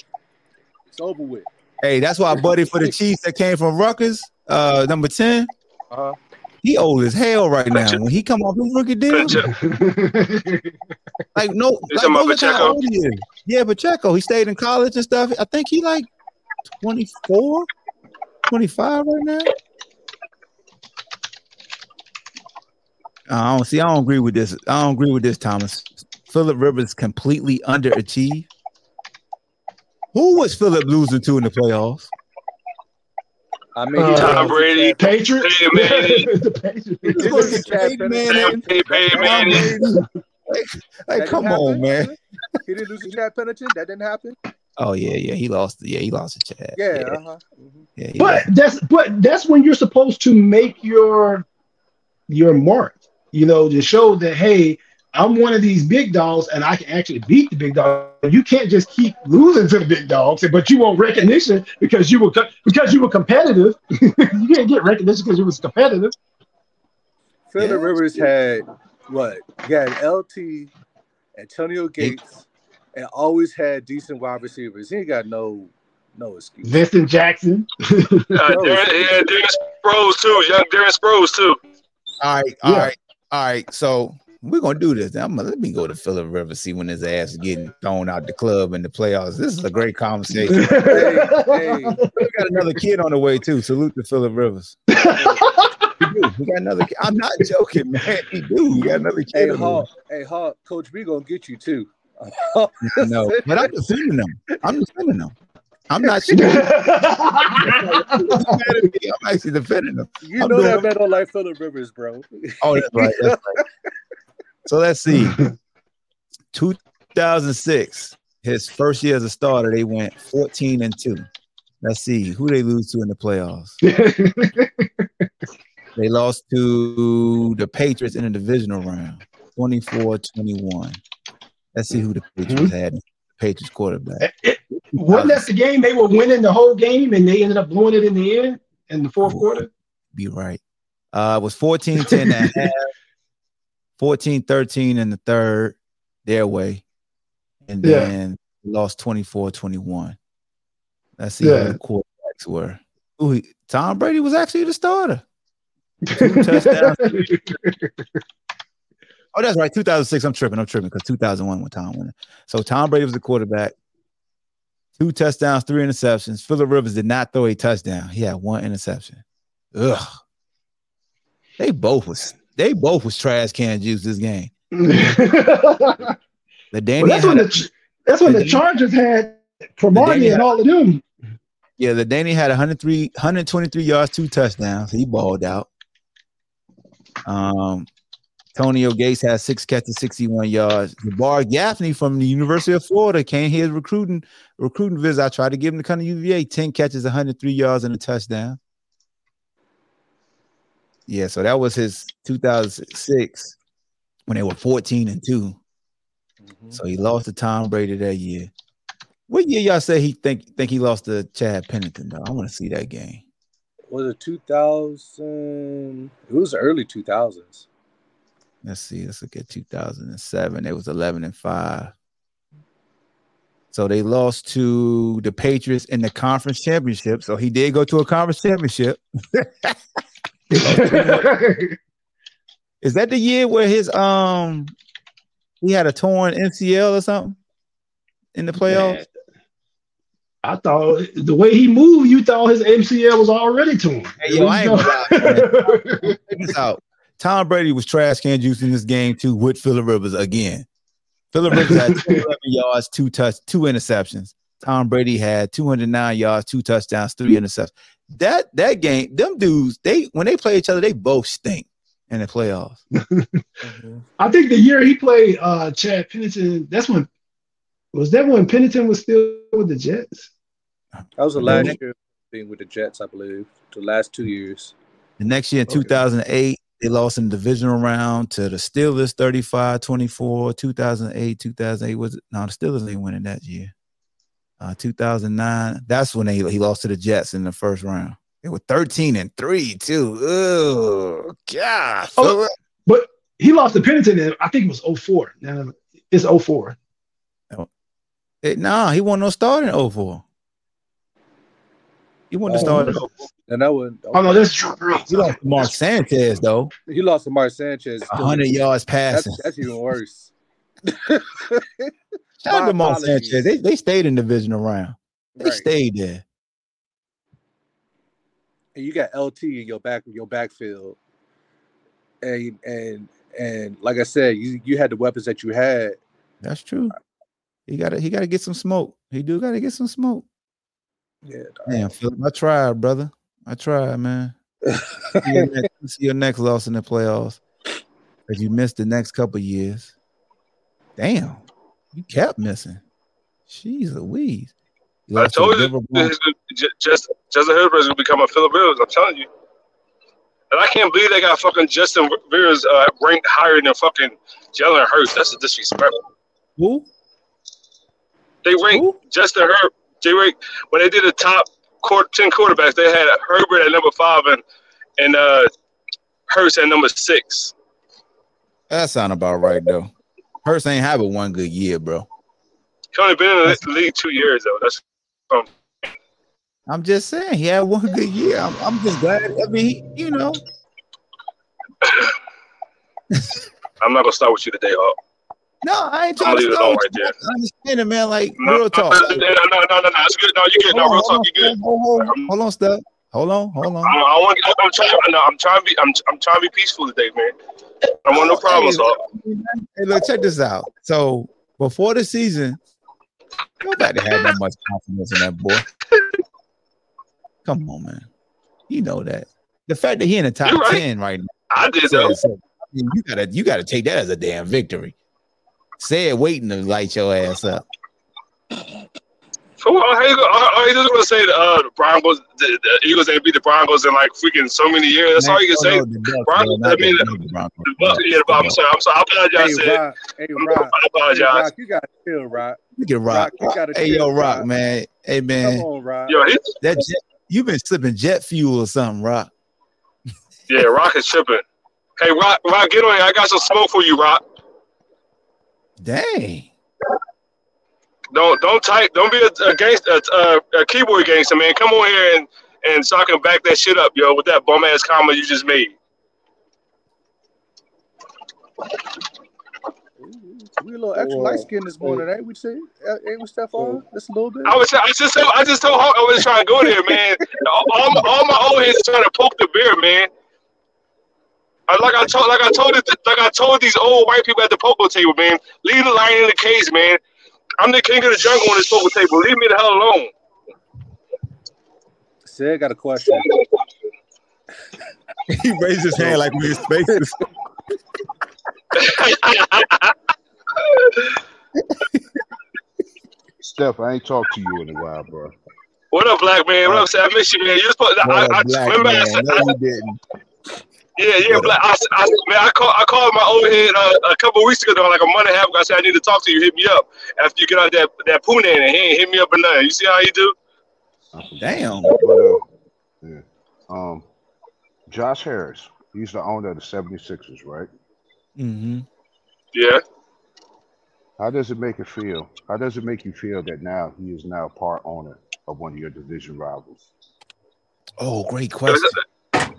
B: it's over with.
A: Hey, that's why buddy for the Chiefs that came from Rutgers, uh, number 10,
B: Uh-huh.
A: he old as hell right now. When he come off his rookie deal, like no, like,
D: talking about
A: look at how
D: Pacheco?
A: old he is. Yeah, Pacheco. He stayed in college and stuff. I think he like 24, 25 right now. I don't see. I don't agree with this. I don't agree with this, Thomas. Philip Rivers completely underachieved. Who was Philip losing to in the playoffs?
B: I mean,
C: Uh,
B: he
D: Tom Brady.
C: Patriots.
D: Hey, man.
C: the Patriots.
B: He did lose to Chad Pennington.
D: Hey, hey.
A: Like, like, come on, man.
B: He didn't lose to Chad Pennington. That didn't happen.
A: Oh yeah, yeah. He lost. Yeah, he lost to Chad.
B: Yeah.
A: yeah.
B: Uh-huh. Mhm.
A: yeah, he
C: But that's but that's when you're supposed to make your your mark. You know, to show that hey, I'm one of these big dogs and I can actually beat the big dog. You can't just keep losing to the big dogs, but you want recognition because you were co- because you were competitive. you can't get recognition because you was competitive.
B: Philip
A: Yeah.
B: Rivers had what? He had LT, Antonio Gates, and always had decent wide receivers. He ain't got no no excuse.
C: Vincent Jackson.
D: Uh, Darren, yeah, Darren Sproles too. Young Darren Sproles too.
A: All right, all
C: Yeah.
A: right, all right. So we're gonna do this. I'm gonna, let me go to Philip Rivers see when his ass is getting thrown out the club in the playoffs. This is a great conversation.
B: hey, hey,
A: we got another kid on the way too. Salute to Philip Rivers. He. We got another. Kid. I'm not joking, man. He do. We got another
B: hey,
A: kid. on the way.
B: Hawk, hey, Hawk, Coach B gonna get you too.
A: No, but I'm defending them. I'm defending them. I'm not shooting. I'm actually defending them.
B: You
A: I'm
B: know that man don't like Philip Rivers, bro.
A: Oh, that's right. That's right. So let's see. 2006, his first year as a starter, they went 14 and 2. Let's see who they lose to in the playoffs. They lost to the Patriots in the divisional round, 24 21. Let's see who the Patriots hmm? had. Patriots quarterback.
C: It- it- wasn't that the game they were winning the whole game and they ended up blowing it in the end in the fourth quarter?
A: Be right. Uh, it was 14 10 and a half, 14 13 in the third, their way. And
C: Yeah.
A: then lost 24 21. Let's see
C: Yeah.
A: who the quarterbacks were. Ooh, he- Tom Brady was actually the starter. Two touchdowns. Oh, that's right. 2006. I'm tripping. I'm tripping because 2001 when Tom won it. So Tom Brady was the quarterback. Two touchdowns, three interceptions. Philip Rivers did not throw a touchdown. He had one interception. Ugh. They both was they both was trash can juice this game. The Danny
C: Well, that's when
A: had,
C: the that's when the
A: Danny-
C: Chargers had Cromartie and all of them.
A: yeah, LaDainian had 103, 123 yards, two touchdowns. He balled out. Um Antonio Gates has six catches, 61 yards. Bar Gaffney from the University of Florida came here recruiting recruiting visit. I tried to give him the kind of UVA, 10 catches, 103 yards, and a touchdown. Yeah, so that was his 2006 when they were 14 and 2.
B: Mm-hmm.
A: So he lost to Tom Brady that year. What year y'all say he think think he lost to Chad Pennington though? I want to see that game.
B: Was it 2000? It was early 2000s.
A: Let's see. Let's look at 2007. It was 11 and 5. So they lost to the Patriots in the conference championship. So he did go to a conference championship. Is that the year where his um he had a torn MCL or something in the playoffs?
C: I thought the way he moved, you thought his MCL was already torn.
A: Hey, yo, I ain't gonna man. Check this out. Tom Brady was trash can juice in this game too with Philip Rivers again. Philip Rivers had 211 yards, two touch, two interceptions. Tom Brady had 209 yards, two touchdowns, three interceptions. That that game, them dudes, they when they play each other, they both stink in the playoffs.
C: I think the year he played uh Chad Pennington, that's when was that when Pennington was still with the Jets?
B: That was the last year being with the Jets, I believe. The last two years.
A: The next year in
B: Okay.
A: 2008, they lost in the divisional round to the Steelers 35 24. 2008, 2008 was it? No, the Steelers ain't winning that year. Uh, 2009, that's when they he lost to the Jets in the first round. They were 13 and 3, too. Oh, God.
C: Oh. But he lost to Pennington in I think it was 04. Now it's 04.
A: Eh, nah, he won no start in 04. He won the
B: Oh.
A: start in 04.
B: And that one,
C: Oh no, that's Drew Brees.
A: He lost to Mark Sanchez, though.
B: he lost to Mark Sanchez.
A: 100 yards
B: That's,
A: passing.
B: that's even worse.
A: Shout out to Mark. Sanchez. They, they stayed in the divisional round. They
B: Right.
A: stayed there.
B: and you got LT in your back your backfield, and and and like I said, you you had the weapons that you had.
A: That's true. He got to he got to get some smoke. He do got to get some smoke.
B: Yeah,
A: Damn, Philip, I tried, brother. I tried, man. See your next, see your next loss in the playoffs If you missed the next couple years. Damn, you kept missing. Jeez Louise. You
D: I
A: lost to
D: told you,
A: Denver Broncos.
D: this is- J- just Justin Herbert is gonna become a Philip Rivers. I'm telling you, and I can't believe they got fucking Justin Rivers uh, ranked higher than fucking Jalen Hurts. That's a disrespect.
A: Who?
D: They ranked Justin Herbert. They ranked when they did the top court, ten quarterbacks. They had Herbert at number five and and uh, Hurts at number six.
A: That sound about right though. Hurts ain't having one good year, bro.
D: He only been in the league two years though. That's um,
A: I'm just saying he had one good year. I'm, I'm just glad. I mean, you know,
D: I'm not gonna start with you today, Hawk.
A: No, I ain't trying to
D: leave it
A: start
D: alone
A: with
D: right.
A: I understand it, man. Like
D: No,
A: real talk.
D: No, no, no, no, no, it's good. No, you good. No, real talk, you good.
A: hold on, hold on, hold on, stuff. Hold on, hold on.
D: I, I want. I'm trying. No, I'm trying to be. I'm. I'm trying to be peaceful today, man. I want no problems, Hawk.
A: Hey, look, check this out. So before the season, nobody had that much confidence in that boy. Come on, man. You know that. The fact that he in the top
D: right.
A: ten right now.
D: I did though.
A: I mean, you gotta you gotta take that as a damn victory. Say it waiting to light your ass up.
D: For what? How you, go, are, are you just gonna say the, uh, the Broncos, the, the Eagles ain't beat the Broncos in like freaking so many years? That's all you can say.
A: No, Bucks,
D: Broncos, I mean,
A: the-
D: the,
A: not the Broncos.
D: the Bucks, yeah, the Bucks. I'm sorry. I'm sorry. I apologize.
B: Hey,
D: Sid.
B: Rock. Hey,
D: I
B: Rock. Hey,
D: apologize.
B: Rock, you gotta chill, Rock.
A: Look at Rock.
B: Rock, you gotta
A: hey,
B: chill,
A: yo, Rock,
B: Rock.
A: man. Hey, man.
B: Come
A: man.
B: on, Rock.
D: Yo,
A: That jet, you've been slipping jet fuel or something, Rock.
D: yeah, Rock is tripping. Hey, Rock, Rock, get on here. I got some smoke for you, Rock.
A: Dang.
D: Don't don't type. Don't be a, a gangster, a, a, a keyboard gangster, man. Come on here and and so I can back that shit up, yo, with that bum ass comment you just made.
B: We a little extra light skinned this morning, ain't we? Say, ain't we, Stephon? Just a little bit.
D: I was I just told, I just told Hawk I was trying to go there, man. all, all my, all my old heads trying to poke the bear, man. I, like I told like I told it like I told these old white people at the poker table, man. Leave the lion in the cage, man. I'm the king of the jungle on this poker table. Leave me the hell alone.
B: Say, I got a question.
A: he raised his hand like we his faces.
E: Steph, I ain't talked to you in a while, bro.
D: what up, black man? What up, Sam? I miss you, man. You supposed to, I,
A: What
D: I,
A: a black
D: remember I said,
A: No,
D: I,
A: you didn't.
D: Yeah, yeah,
A: What
D: black. I, I, man, I called, I called my old head uh, a couple weeks ago, like a month and a half ago. I said I need to talk to you. Hit me up after you get out that that poo and he ain't hit me up or nothing. You see how you do?
A: Damn.
E: But, uh, yeah. Um, Josh Harris, he's the owner of the 76ers, right?
A: Mm-hmm.
D: Yeah.
E: How does it make it feel? How does it make you feel that now he is now part owner of one of your division rivals?
A: Oh, great question.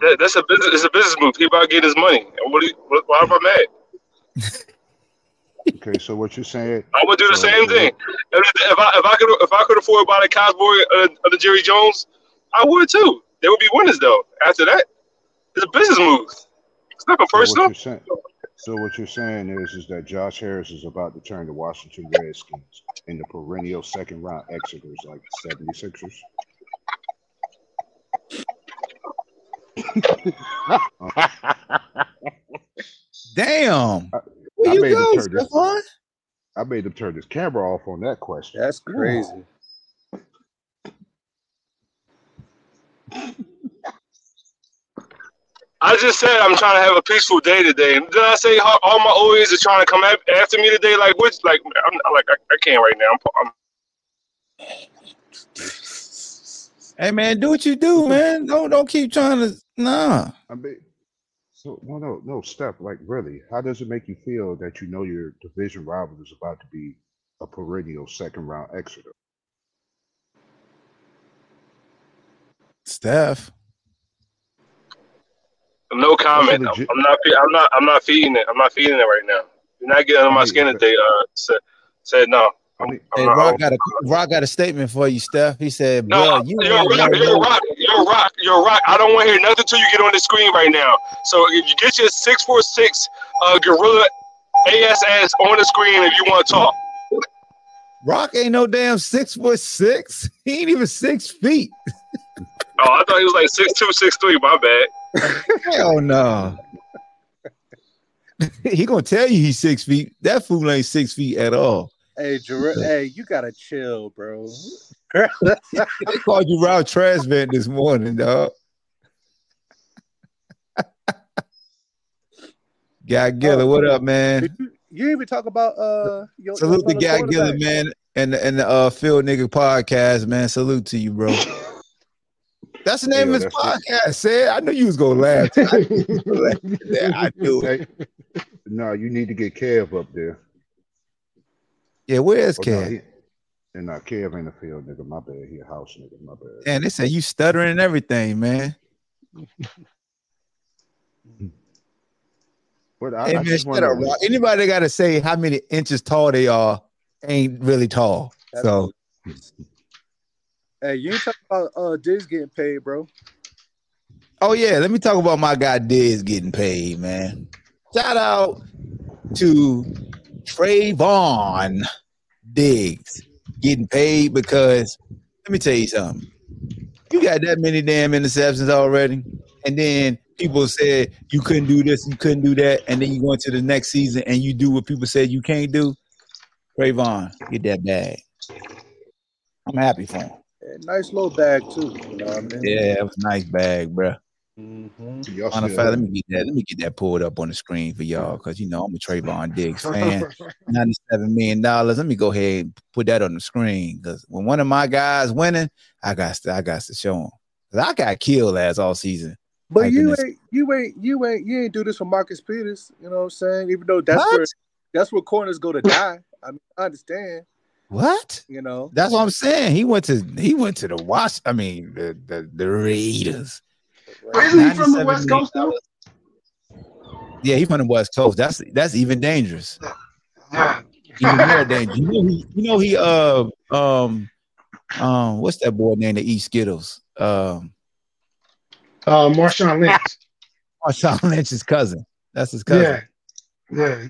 D: That, that's a business. It's a business move. He about to get his money. And what? do you- what why am I mad?
E: Okay, so what you're saying?
D: I would do the
E: So-
D: same thing. If, if I if I could if I could afford to buy the Cowboys uh, of the Jerry Jones, I would too. They would be winners though. After that, it's a business move. It's nothing
E: So what
D: personal.
E: you're saying? So what you're saying is, is that Josh Harris is about to turn the Washington Redskins into perennial second round exiters like the 76ers.
A: Damn.
E: I-
A: Where
E: I
A: you
E: made him
A: go,
E: turn this-
A: Stephon?
E: I made him turn his camera off on that question.
B: That's crazy.
D: I just said I'm trying to have a peaceful day today, and then I say all, all my old heads are trying to come after me today. Like which, like I'm I'm like I, I can't right now. I'm, I'm
A: Hey man, do what you do, man. Don't don't keep trying to nah.
E: I mean, so no, no, no, Steph. Like, really, how does it make you feel that you know your division rival is about to be a perennial second round exeter?
A: Steph.
D: no comment. I'm,
E: legit-
D: I'm not. I'm not. I'm not feeding it. I'm not feeding it right now. You're not getting on my skin
E: but-
D: today. Uh, said, said no.
E: I mean,
D: I'm
A: Hey, Rock got a Rock got a statement for you, Steph. He said,
D: No,
A: "Bro, you
D: rock,
A: gonna
D: you're rock, you're rock, rock. I don't want to hear nothing till you get on the screen right now. So if you get your six four six uh, gorilla ass ass on the screen if you want to talk.
A: Rock ain't no damn six foot six. He ain't even six feet.
D: Oh, I thought he was like six two, six three. My bad.
A: Hell no. he gonna tell you he's six feet. That fool ain't six feet at all.
B: Hey, Jer- hey, you gotta chill, bro.
A: They called you Ralph Trashman this morning, dog. Guy Giller, what up, man?
B: You, you even talk about uh your,
A: Salute to
B: your
A: Guy
B: fellow
A: Giller, man, and the, and the uh, Phil Nigga podcast, man. Salute to you, bro. That's the name
E: Yeah,
A: of his podcast. Said I knew you was gonna laugh. I knew you was gonna laugh at that. I knew it.
E: No, you need to get Kev up there.
A: Yeah, where's
E: Oh, no,
A: Cat?
E: he- and uh, Kev ain't a field nigga. My bad. He a house nigga. My bad.
A: And they say you stuttering and everything, man.
E: But I,
A: hey
E: I
A: man,
E: just
A: shut
E: wanna
A: up, Rock. Anybody got to say how many inches tall they are ain't really tall. So
B: Hey, you ain't talking about uh Diggs getting paid, bro.
A: Oh yeah, let me talk about my guy Diggs getting paid, man. Shout out to Trayvon Diggs getting paid because let me tell you something. You got that many damn interceptions already, and then people said you couldn't do this, you couldn't do that, and then you go into the next season and you do what people said you can't do. Trayvon, get that bag. I'm happy for him.
B: Yeah, nice little bag too. You know what I mean?
A: Yeah, it was a nice bag, bro.
B: Mhm.
E: Y'all
A: On fact, let me get that. Let me get that pulled up on the screen for y'all, cause you know I'm a Trayvon Diggs fan. Ninety-seven million dollars. Let me go ahead and put that on the screen, cause when one of my guys winning, I got to, I got to show him. Cause I got killed last all season.
B: But you
A: this-
B: ain't, you ain't, you ain't, you ain't do this for Marcus Peters. You know what I'm saying? Even though that's
A: What?
B: where that's where corners go to die. I mean, I understand.
A: What?
B: You know,
A: That's what I'm saying. He went to he went to the watch. I mean the the, the Raiders.
C: Isn't he from the West Coast though?
A: Yeah, he's from the West Coast. That's that's even dangerous.
C: Yeah.
A: Even more dangerous. You know he, you know he uh um um what's that boy named that eats Skittles? Um
C: Uh, Marshawn Lynch.
A: Marshawn Lynch's cousin. That's his cousin.
C: Yeah. Yeah.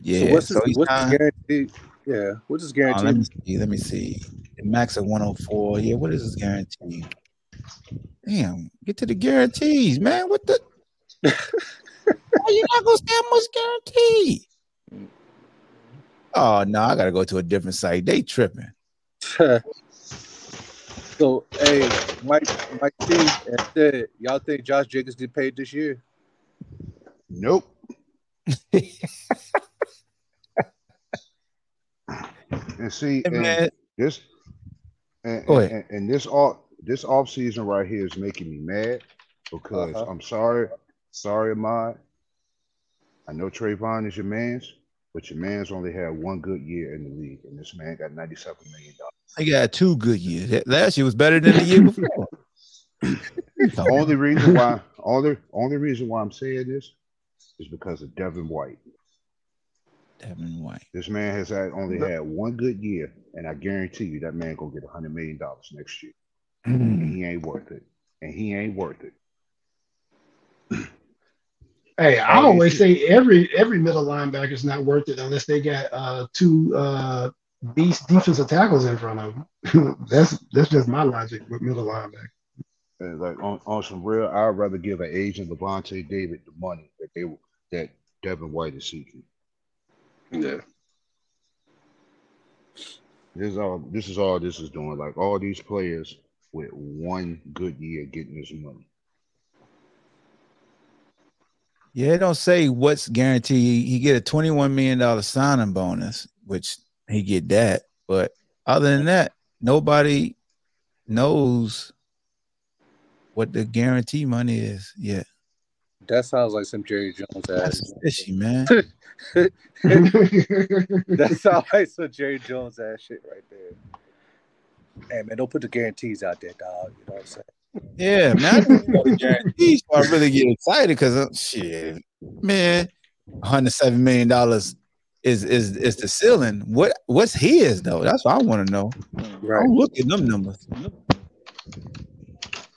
A: Yeah.
B: so what's his,
A: he's
B: what's his
A: signed-
B: guarantee? Yeah, what's his
A: Uh, let
B: guarantee?
A: me see. Let me see. The max of 104. Yeah, what is his guarantee? Damn, get to the guarantees, man. What the? Why you not gonna say how much guarantee? Oh no, I gotta go to a different site. They tripping.
B: so, hey, Mike, Mike T, said, y'all think Josh Jacobs get paid this year?
E: Nope. and see,
A: Hey,
E: and this and, and, and, and this off this off season right here is making me mad because
B: Uh-huh.
E: I'm sorry, sorry, Ahmad. I know Trayvon is your man's, but your man's only had one good year in the league, and this man got ninety-seven million dollars.
A: he got two good years. That- Last year was better than the year before.
E: The only reason why, only only reason why I'm saying this is because of Devin White.
A: Devin White.
E: This man has had only had one good year, and I guarantee you that man gonna get hundred million dollars next year. And he ain't worth it. And he ain't worth it.
C: Hey, I always
E: see-
C: say every every middle linebacker is not worth it unless they got uh two uh beast defensive tackles in front of them. that's that's just my logic with middle linebacker.
E: And like on, on some real, I'd rather give an agent Lavonte David the money that they that Devin White is seeking.
C: Yeah.
E: This is all this is all this is doing. Like all these players with one good year getting this money.
A: Yeah, it don't say what's guaranteed. He get a twenty-one million dollar signing bonus, which he get that. But other than that, nobody knows what the guarantee money is yet.
B: That sounds like some Jerry Jones ass.
A: That's fishy, man.
B: that sounds like some Jerry Jones ass shit right there. Hey man, don't put the guarantees out there, dog. You know what I'm saying?
A: Yeah, man. I just know the guarantee, so I really get excited because uh, shit, man, one hundred seven million dollars is is is the ceiling. What what's his though? That's what I want to know.
B: Right.
A: I'm looking them numbers.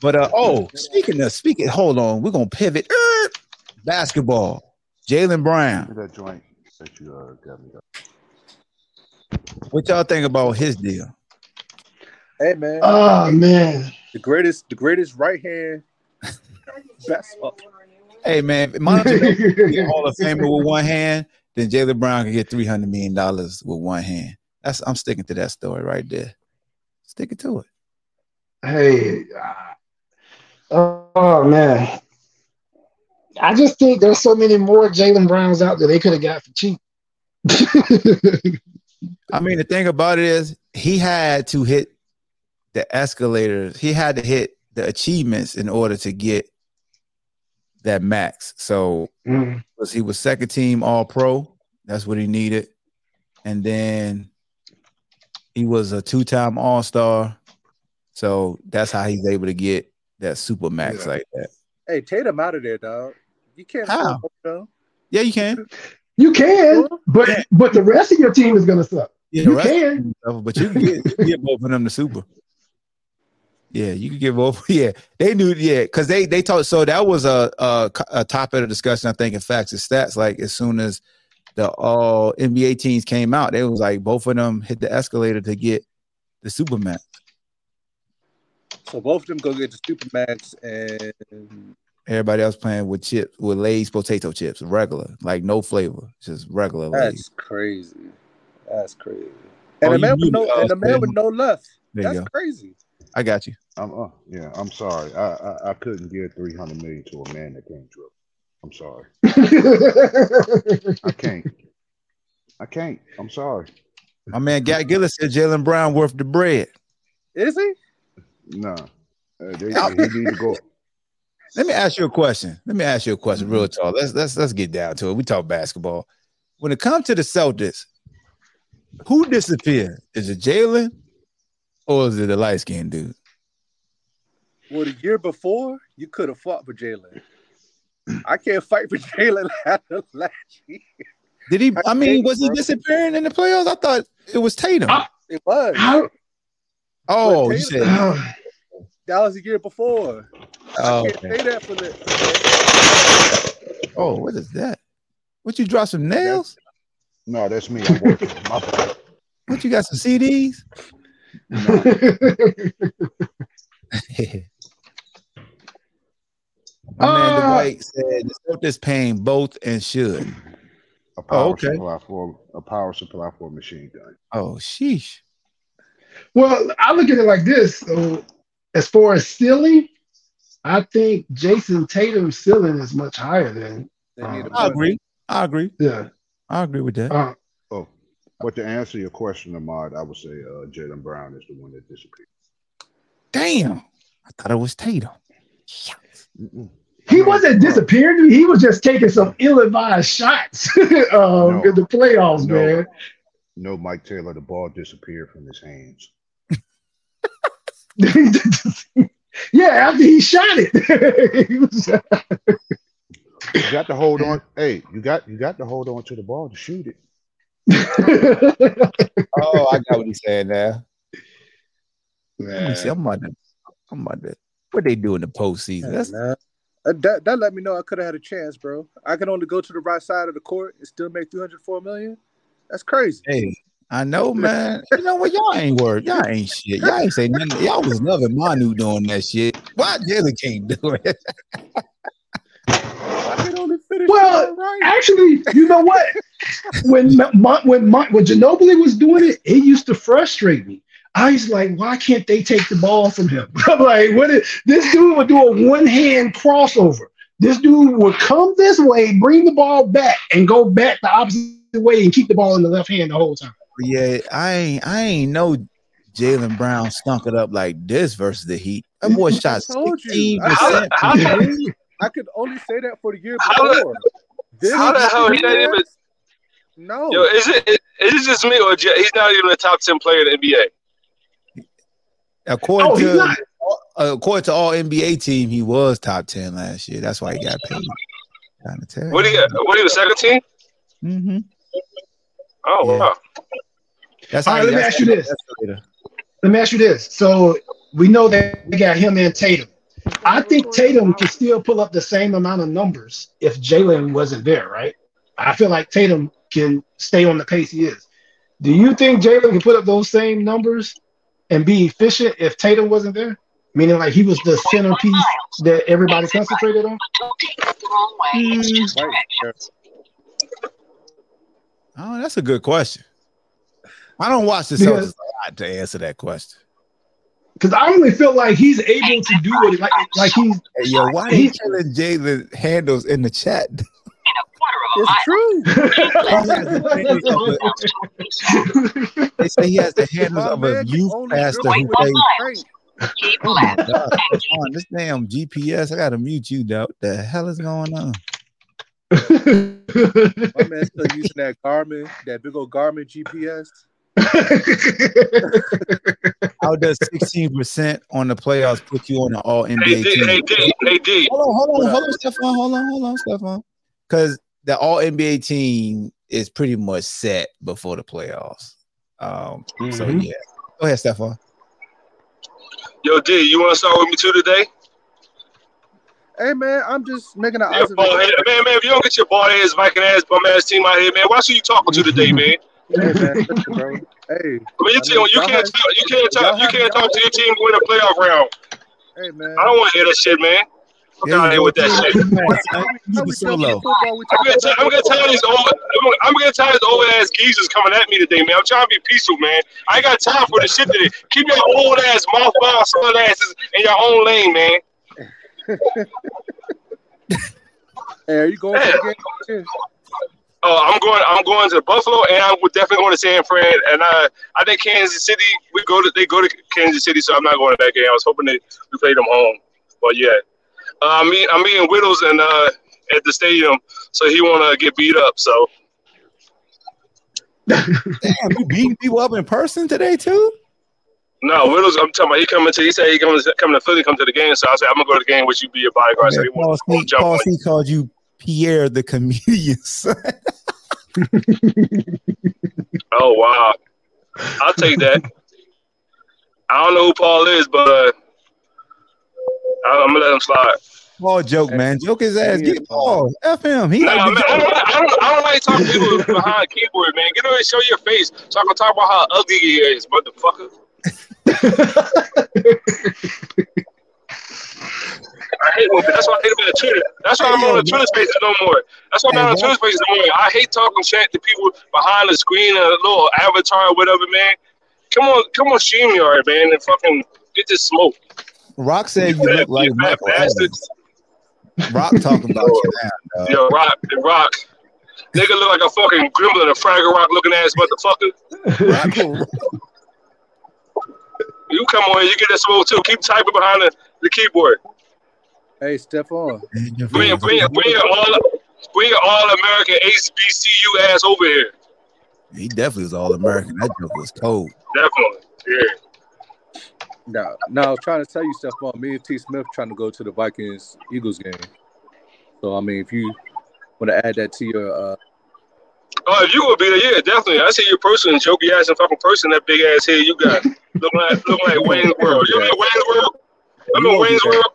A: But uh oh, speaking of speaking, hold on, we're gonna pivot. Er, basketball. Jaylen Brown.
E: That joint that you uh, got me.
A: What y'all think about his deal?
B: Hey man,
C: oh man.
B: the greatest, the greatest right hand basketball.
A: Hey man, if Monica get Hall of Famer with one hand, then Jaylen Brown can get three hundred million dollars with one hand. That's I'm sticking to that story right there. Sticking to it.
C: Hey, uh, oh man, I just think there's so many more Jaylen Browns out there they could have got for cheap.
A: I mean, the thing about it is he had to hit the escalators. He had to hit the achievements in order to get that max. So
C: Mm.
A: he was second team all pro. That's what he needed. And then he was a two-time all-star. So that's how he's able to get that super max
C: Yeah.
A: like that.
B: Hey, Tatum out of there, dog. You can't
A: How?
B: afford him,
A: Yeah, you can.
C: You can, but but the rest of your team is gonna suck.
A: Yeah,
C: You
A: the rest of
C: can.
A: them but you can get, you get both of them to super. Yeah, you can get both. Yeah, they knew. Yeah, because they they talked. So that was a, a a topic of discussion. I think in facts and stats. Like as soon as the all NBA teams came out, they was like both of them hit the escalator to get the super max.
B: So both of them go get the Supermax and
A: Everybody else playing with chips, with Lay's potato chips, regular, like no flavor, just regular Lay's.
B: that's crazy. That's crazy. And
A: Oh,
B: the man with no
A: uh,
B: and the man with no left. That's crazy.
A: I got you.
E: I'm uh, yeah. I'm sorry. I, I I couldn't give three hundred million to a man that can't dribble. I'm sorry. I can't. I can't. I'm sorry.
A: My man Gat Gillis said Jaylen Brown worth the bread.
B: Is he?
E: Nah. Uh, they, he need to go.
A: Let me ask you a question. Let me ask you a question, real talk. Let's let's let's get down to it. We talk basketball. When it comes to the Celtics, who disappeared? Is it Jaylen or is it the light skinned dude?
B: Well, the year before, you could have fought for Jaylen. I can't fight for Jaylen after last year.
A: Did he? I mean, was he disappearing in the playoffs? I thought it was Tatum.
C: I-
B: It was.
C: How?
A: oh,
B: but
A: you
B: Tatum-
A: said.
B: That was the year before.
A: Oh,
B: I can't
A: okay.
B: say that for the.
A: oh, what is that? What you drop some nails?
E: No, that's me. I'm working. My bad.
A: What you got some CDs? My man
C: Uh,
A: Dwight said the Celtics paying both and should.
E: A power
A: okay.
E: supply for a power supply for a machine gun.
A: Oh, sheesh.
C: well, I look at it like this. So, as far as ceiling, I think Jayson Tatum's ceiling is much higher than.
B: They need a
A: I
B: bunch.
A: agree. I agree.
C: Yeah.
A: I agree with that.
C: Uh,
E: Oh, but to answer your question, Ahmad, I would say uh, Jaylen Brown is the one that disappeared.
A: Damn. I thought it was Tatum.
E: Mm-mm.
C: He wasn't disappearing. He was just taking some ill-advised shots um,
E: No.
C: in the playoffs,
E: No.
C: man.
E: No, Mike Taylor, the ball disappeared from his hands.
C: yeah, after he shot it. He was-
E: You got to hold on. Hey, you got you got to hold on to the ball to shoot it.
A: Oh, I got what he's saying now. Let me see. I'm about to, I'm about to, what they do in the postseason. That's
B: Nah. Uh, That, that let me know I could have had a chance, bro. I can only go to the right side of the court and still make 304 million. That's crazy.
A: hey, I know, man. You know what? Y'all ain't worried. Y'all ain't shit. Y'all ain't say nothing. Y'all was loving Manu doing that shit. Why Jaylen can't do it?
B: I can only finish
C: Well,
B: right.
C: Actually, you know what? When Ma- when Ma- when Ginobili was doing it, it used to frustrate me. I was like, why can't they take the ball from him? I'm like, what is this dude would do a one hand crossover? This dude would come this way, bring the ball back, and go back the opposite way and keep the ball in the left hand the whole time.
A: Yeah, I ain't I ain't know Jaylen Brown stunk it up like this versus the Heat. That boy shot
B: I told you.
A: sixteen
B: I-
A: percent.
D: How- how-
B: I could only say that for the year before. This
D: How the hell he not
B: year,
D: even?
B: No.
D: Yo, is it is it just me or J- he's not even a top ten player in the NBA?
A: According
C: Oh,
A: to according to all NBA team, he was top ten last year. That's why he got paid. Trying to tell
D: What? What are you? Second team?
A: Mm-hmm.
D: Oh
A: Yeah.
D: wow.
A: That's
C: All right, let me ask you this. Let me ask you this. So we know that we got him and Tatum. I think Tatum can still pull up the same amount of numbers if Jaylen wasn't there, right? I feel like Tatum can stay on the pace he is. Do you think Jaylen can put up those same numbers and be efficient if Tatum wasn't there? Meaning like he was the centerpiece that everybody concentrated on?
A: Mm, oh, that's a good question. I don't watch the
C: Because-
A: Celtics a lot to answer that question.
C: Because I only feel like he's able to do it. Like, like he's
A: Hey, yo, why are you telling Jaylen handles in the chat?
B: It's true.
A: They say he has the handles of a youth
B: only
A: pastor who
B: with
A: plays.
B: one straight.
A: Oh my god! Come on, this damn GPS. I gotta mute you, though. What the hell is going on?
B: My man's still using that Garmin, that big old Garmin GPS.
A: How does 16% on the playoffs put you on the all
D: Hey
A: NBA
D: D,
A: team?
D: hey D, hey D.
A: Hold on, hold on, hold on, Stefan. Hold on, hold on, Stefan. Because the all NBA team is pretty much set before the playoffs. Um, so
C: Mhm.
A: yeah. Go ahead, Stefan.
D: Yo D, you want to start with me too today?
B: Hey man, I'm just making an
D: Yeah, ball head.
B: observation.
D: Man, man, if you don't get your ball ass, Viking ass, bum ass team out here, man, why who you talking to today, man.
B: Hey man, listen, bro. Hey,
D: I mean, your
B: I
D: team,
B: mean,
D: you can't talk, you can't talk, you can't talk to your team to win a playoff round.
B: hey man.
D: I don't want to hear that shit, man. Fuck out of here with that shit.
A: You the
B: How we talking
A: solo.
B: football, we
D: I'm gonna, tell, I'm gonna
B: basketball.
D: tell these old, I'm- I'm gonna tell these old ass geezers coming at me today, man. I'm trying to be peaceful, man. I ain't got time for the shit today. Keep your old ass mothball son asses in your own lane, man.
B: Hey, are you going to the game?
D: Uh, I'm going. I'm going to Buffalo, and I'm definitely going to San Fran. And I, I think Kansas City. We go to they go to Kansas City, so I'm not going to that game. I was hoping that we played them home, but yeah. Uh, I'm meeting, I'm meeting Whittles and uh, at the stadium, so he want to get beat up. So
A: Damn, you beating people up in person today too?
D: no, Whittles. I'm talking about he coming to. He said he coming to, coming to Philly, come to the game. So I said I'm gonna go to the game with you, be your bodyguard. So he
A: Paul C,
D: jump
A: Paul C called you Pierre the comedian.
D: Oh wow, I'll take that. I don't know who Paul is, but uh, I'm gonna let him slide.
A: Paul joke, man. Joke his ass. Get Paul. F him. He
D: No,
A: like
D: man, I don't, I, don't, I don't like talking to people behind keyboard, man. Get over and show your face so I can talk about how ugly he is, motherfucker. I hate when, that's why I hate about Twitter. That's why I'm on the Twitter spaces no more. That's why I'm not on Twitter spaces no more. I hate talking shit to people behind the screen and a little avatar or whatever, man. Come on, come on, StreamYard, man, and fucking get this smoke.
A: Rock said you look like
D: You
A: Michael
D: bastards.
A: Evans. Rock talking about you now. dog.
D: Yo, Rock, the Rock. Nigga look like a fucking gremlin, a Fraggle Rock looking ass motherfucker. You come on, you get that smoke too. Keep typing behind the, the keyboard.
B: Hey, Stephon.
D: Bring bring bring your all bring your all American HBCU ass over here.
A: He definitely was all American. That joke was cold.
D: Definitely. Yeah.
B: No, no, I was trying to tell you, Stephon. Me and T. Smith trying to go to the Vikings Eagles game. So I mean, if you want to add that to your, uh,
D: Oh, if you would be there, yeah, definitely. I see your person, jokey ass and fucking person, that big ass head you got. looking like looking like Wayne's World. You remember Wayne's World?
B: You won't
D: Wayne's World?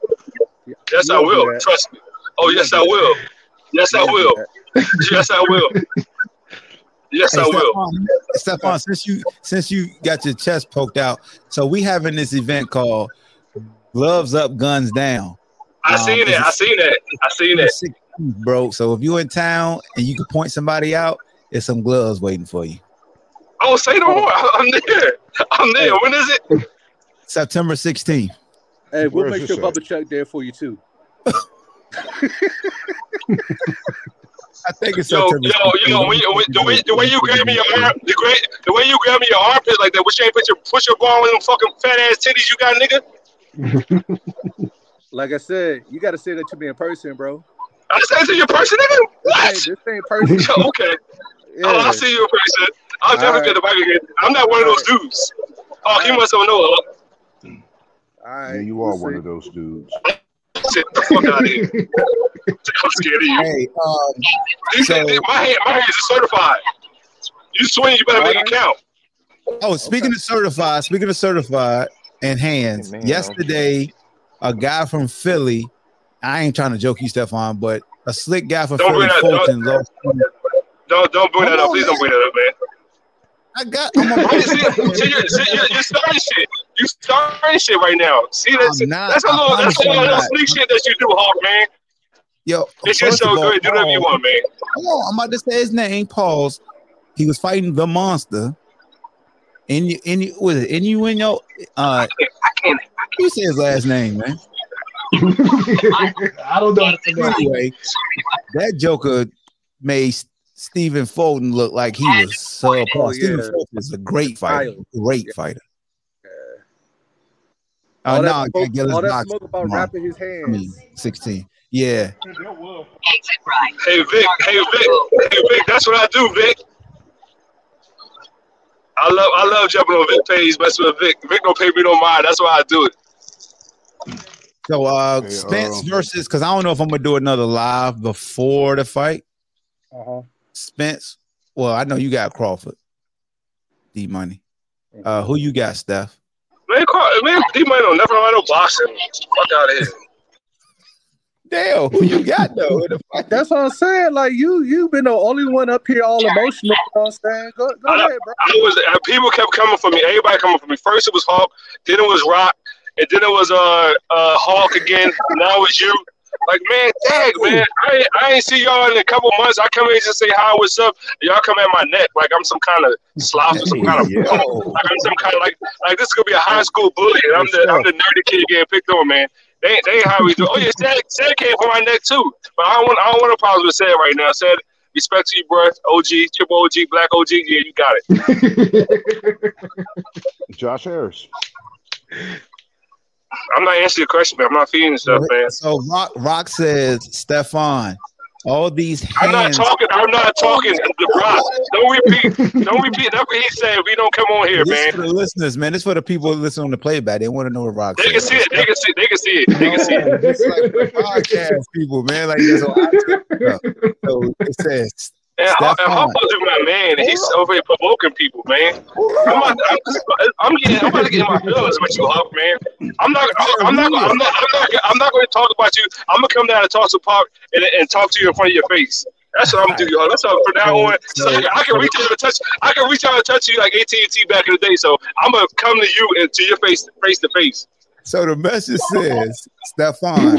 D: Yes, I will. Trust me. Oh, yes, I will. Yes, I will. Yes, I will. Yes,
A: Hey,
D: I will.
A: Stephon, Stephon, since you since you got your chest poked out, so we having this event called Gloves Up, Guns Down.
D: I
A: Um,
D: seen it. I seen that. I seen that.
A: 16th, bro. So if you're in town and you can point somebody out, there's some gloves waiting for you.
D: Oh, say no more. I'm there. I'm there. When is it?
A: September 16th.
B: Hey, we'll
E: Where's
B: make sure
E: this at?
B: Bubba Chuck there for you too.
A: I think it's
D: Yo,
A: September.
D: yo, yo, when you, when, the, way, the way you grab me your arm, the great, the way you grab me your armpit like that, wish you ain't put your push your ball in them fucking fat ass titties you got, nigga.
B: Like I said, you got to say that to me in person, bro.
D: I said to your person, nigga.
B: Hey,
D: What?
B: this ain't person.
D: okay.
B: Yeah.
D: Oh, I'll see you in person. I'll definitely
B: All
D: get the bike again. I'm not one of those dudes. Oh, you must have know.
B: All
E: Yeah,
B: right,
E: you
B: we'll
E: are one
B: see.
E: of those dudes.
D: Sit the fuck out of here. I'm scared of you.
A: Hey, um,
D: These-
A: so-
D: these- my hand, my hands are certified. You swing, you better make it count.
A: oh, speaking of certified, speaking of certified and hands,
F: Hey, man,
A: yesterday, a guy from Philly, I ain't trying to joke you, Stefan, but a slick guy from
D: Don't
A: Philly,
D: bring that-
A: Fulton, lost.
D: Don't don't bring that
A: Come
D: up. Please don't
A: man.
D: bring that up, man.
A: I got, I'm
D: you
A: a,
D: see, see, you're, see you're, you're starting shit. You starting shit right now. See that's
A: not.
D: that's a
A: I
D: little that's
A: promise
D: a
A: you I'm
D: little sneak shit that you do, Hawk man.
A: yo,
D: It's your
A: first
D: show.
A: of all,
D: Good, do whatever you want, man.
A: Come on, I'm about to say his name. Pause. He was fighting the monster. In you, in you, was it Innuendo? Uh,
D: I can't.
A: you say his last name, man.
C: I don't know how to.
A: Anyway, that Joker made Stephen Fulton look like he was subpar.
B: Oh,
A: Stephen
B: yeah.
A: Fulton is a great fighter, great
B: Yeah.
A: fighter.
B: All
A: Uh, no,
B: that,
A: I
B: smoke,
A: get his
B: all that
A: knocks.
B: smoke about wrapping his
A: I
B: hands.
A: mean, 16. Yeah.
D: Hey Vic, hey Vic, hey Vic. That's what I do, Vic. I love I love jumping on Vic page, messing with Vic. Vic don't pay me no mind. That's why I do it.
A: So uh
E: Hey,
A: Spence
E: um,
A: versus because I don't know if I'm gonna do another live before the fight.
B: Uh-huh.
A: Spence. Well, I know you got Crawford. D money. Uh who you got, Steph?
D: Man, Carl, man, D Money don't never know no boxing. Fuck out of here.
A: Damn, who you got though? in the fight?
B: That's what I'm saying. Like you, you've been the only one up here all emotional. You know what I'm saying? Go, go
D: I,
B: ahead, bro.
D: I was uh, people kept coming for me. Everybody coming for me. First it was Hawk, then it was Rock, and then it was uh uh Hawk again. Now it's you. Like, man, dag, man, I ain't, I ain't see y'all in a couple months. I come in just say hi, what's up? Y'all come at my neck like I'm some kind of sloth or some kind of
E: Yeah.
D: like I'm some kind of like like this could be a high school bully, and I'm the I'm the nerdy kid getting picked on, man. They ain't- they how we do. Oh yeah, Sad, Sad came for my neck too, but I don't want I don't want to pause with Sad right now. Sad, respect to you, bro. OG, triple OG, black OG. Yeah, you got it.
E: Josh Harris.
D: I'm not answering your question, man. I'm not feeding stuff, man.
A: So Rock Rock says, Stefan, all these Hands.
D: I'm not talking. I'm not talking. Uh, the rock. Don't repeat. Don't repeat. That's what he said. We don't come on here,
A: This
D: man.
A: for the listeners, man. This for the people who listen on the playback. They want to know what Rock
D: They
A: says.
D: can see it. They can see. It. They can see it. They can see it.
A: Is like podcast people, man. Like this. I- so it says,
D: And, Ho- and
A: Stephon.
D: My man. and He's over here provoking people, man. I'm, not, I'm, I'm getting. I'm about to get in my feelings with you, Huff, man. I'm not. I'm not. I'm not. I'm not. I'm not going to talk about you. I'm gonna come down and talk to Park and, and talk to you in front of your face. That's what I'm gonna do, Huff. That's what from now on. So I, can, I can reach out and touch. I can reach out and touch you like AT and T back in the day. So I'm gonna come to you and to your face, face to face.
A: so the message says, Stefan,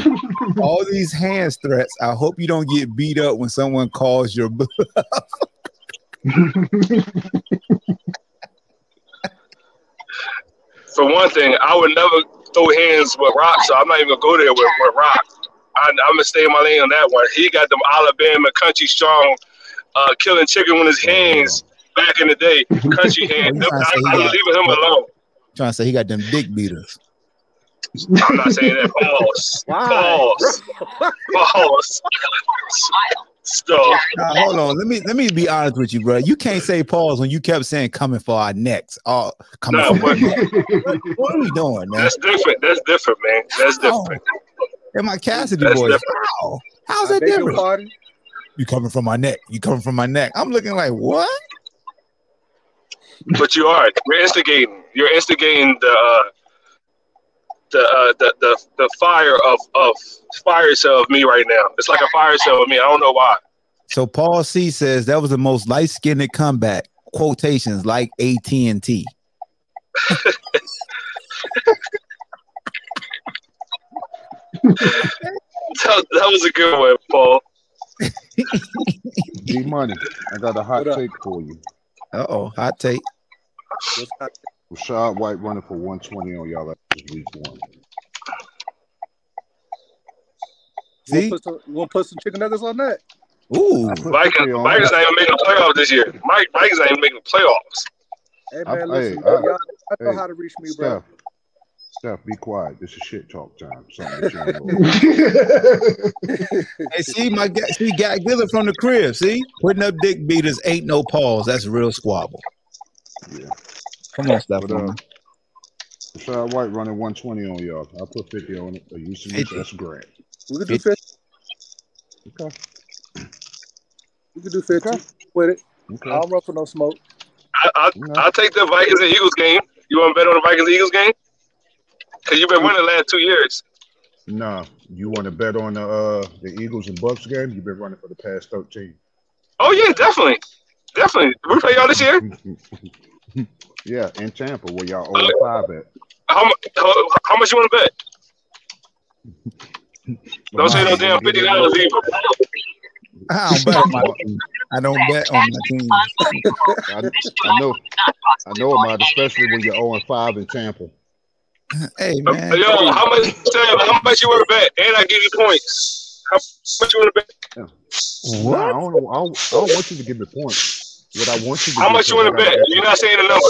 A: all these hands threats. I hope you don't get beat up when someone calls your bluff.
D: For one thing, I would never throw hands with Rock, so I'm not even gonna go there with, with Rock. I, I'm gonna stay in my lane on that one. He got them Alabama country strong, uh, killing chicken with his hands back in the day. Country hands.
A: You trying to say
D: I,
A: he
D: I'm leaving him alone.
A: Trying to say he got them dick beaters.
D: I'm not saying that. Pause. Pause. Pause. So
A: Now, hold on. Let me let me be honest with you, bro. You can't say pause when you kept saying coming for our necks. Oh, coming
D: no,
A: for our
D: but
A: necks. What are we doing, man?
D: that's different. That's different, man. That's
A: How?
D: different.
A: And my Cassidy
D: That's
A: boys. How? How's
B: I
A: that
B: beg your
A: different?
B: pardon.
A: You coming from my neck. You coming from my neck. I'm looking like what?
D: But you are. You're instigating. You're instigating the uh, the, uh, the the the fire of of fire cell of me right now. It's like a fire cell of me. I don't know why.
A: So Paul C says that was the most light skinned comeback. Quotations like AT and T.
D: That, that was a good one, Paul.
E: D Money. I got a hot take for you.
A: Uh oh, hot take.
B: What's up?
E: Rachaad White running for 120 on y'all after week one.
A: See?
B: want to put some, you want to put some chicken nuggets on that?
A: Ooh,
E: I put
D: Vikings,
E: 50 on
D: Vikings
E: it.
D: not even making the playoffs this year. Mike, Vikings not even making the playoffs.
B: Hey
E: I-
B: man, listen,
E: hey, I-
B: y'all, I know
E: hey,
B: how to reach me, bro.
E: Steph, Steph, be quiet. This is shit talk time. Something that you don't know.
A: hey, see my guy, see Guy Giller from the crib. See, putting up dick beaters ain't no pause. That's real squabble.
E: Yeah.
A: Come on,
E: But uh,
A: Stefan.
E: Rachaad White running 120 on y'all. I put 50 on it. Or you see,
A: 50.
E: that's great.
B: We could do 50.
E: Okay.
B: We could do 50
E: Okay.
B: with it.
E: Okay.
B: I don't run for no smoke.
D: I, I,
E: No.
D: I'll take the Vikings and Eagles game. You want to bet on the Vikings Eagles game? Because you've been winning the last two years.
E: Nah, you want to bet on the uh, the Eagles and Bucks game? You've been running for the past 13.
D: Oh yeah, definitely, definitely. We play y'all this year.
E: yeah, in Tampa, where y'all 0 5 at.
D: How, how, how much you want to bet? Don't say no damn fifty dollars either.
A: I don't bet on my team. I don't bet on my team.
E: I, I know, I know about it, especially when you're 0 5 in Tampa.
A: Hey uh, man,
D: Yo, how much? Sam, how much you want to bet? And I give you points. How much you want to bet?
E: Nah, I don't, know- I don't, I don't want you to give me points. What I want you to
D: How much you want to bet? You're not saying a number.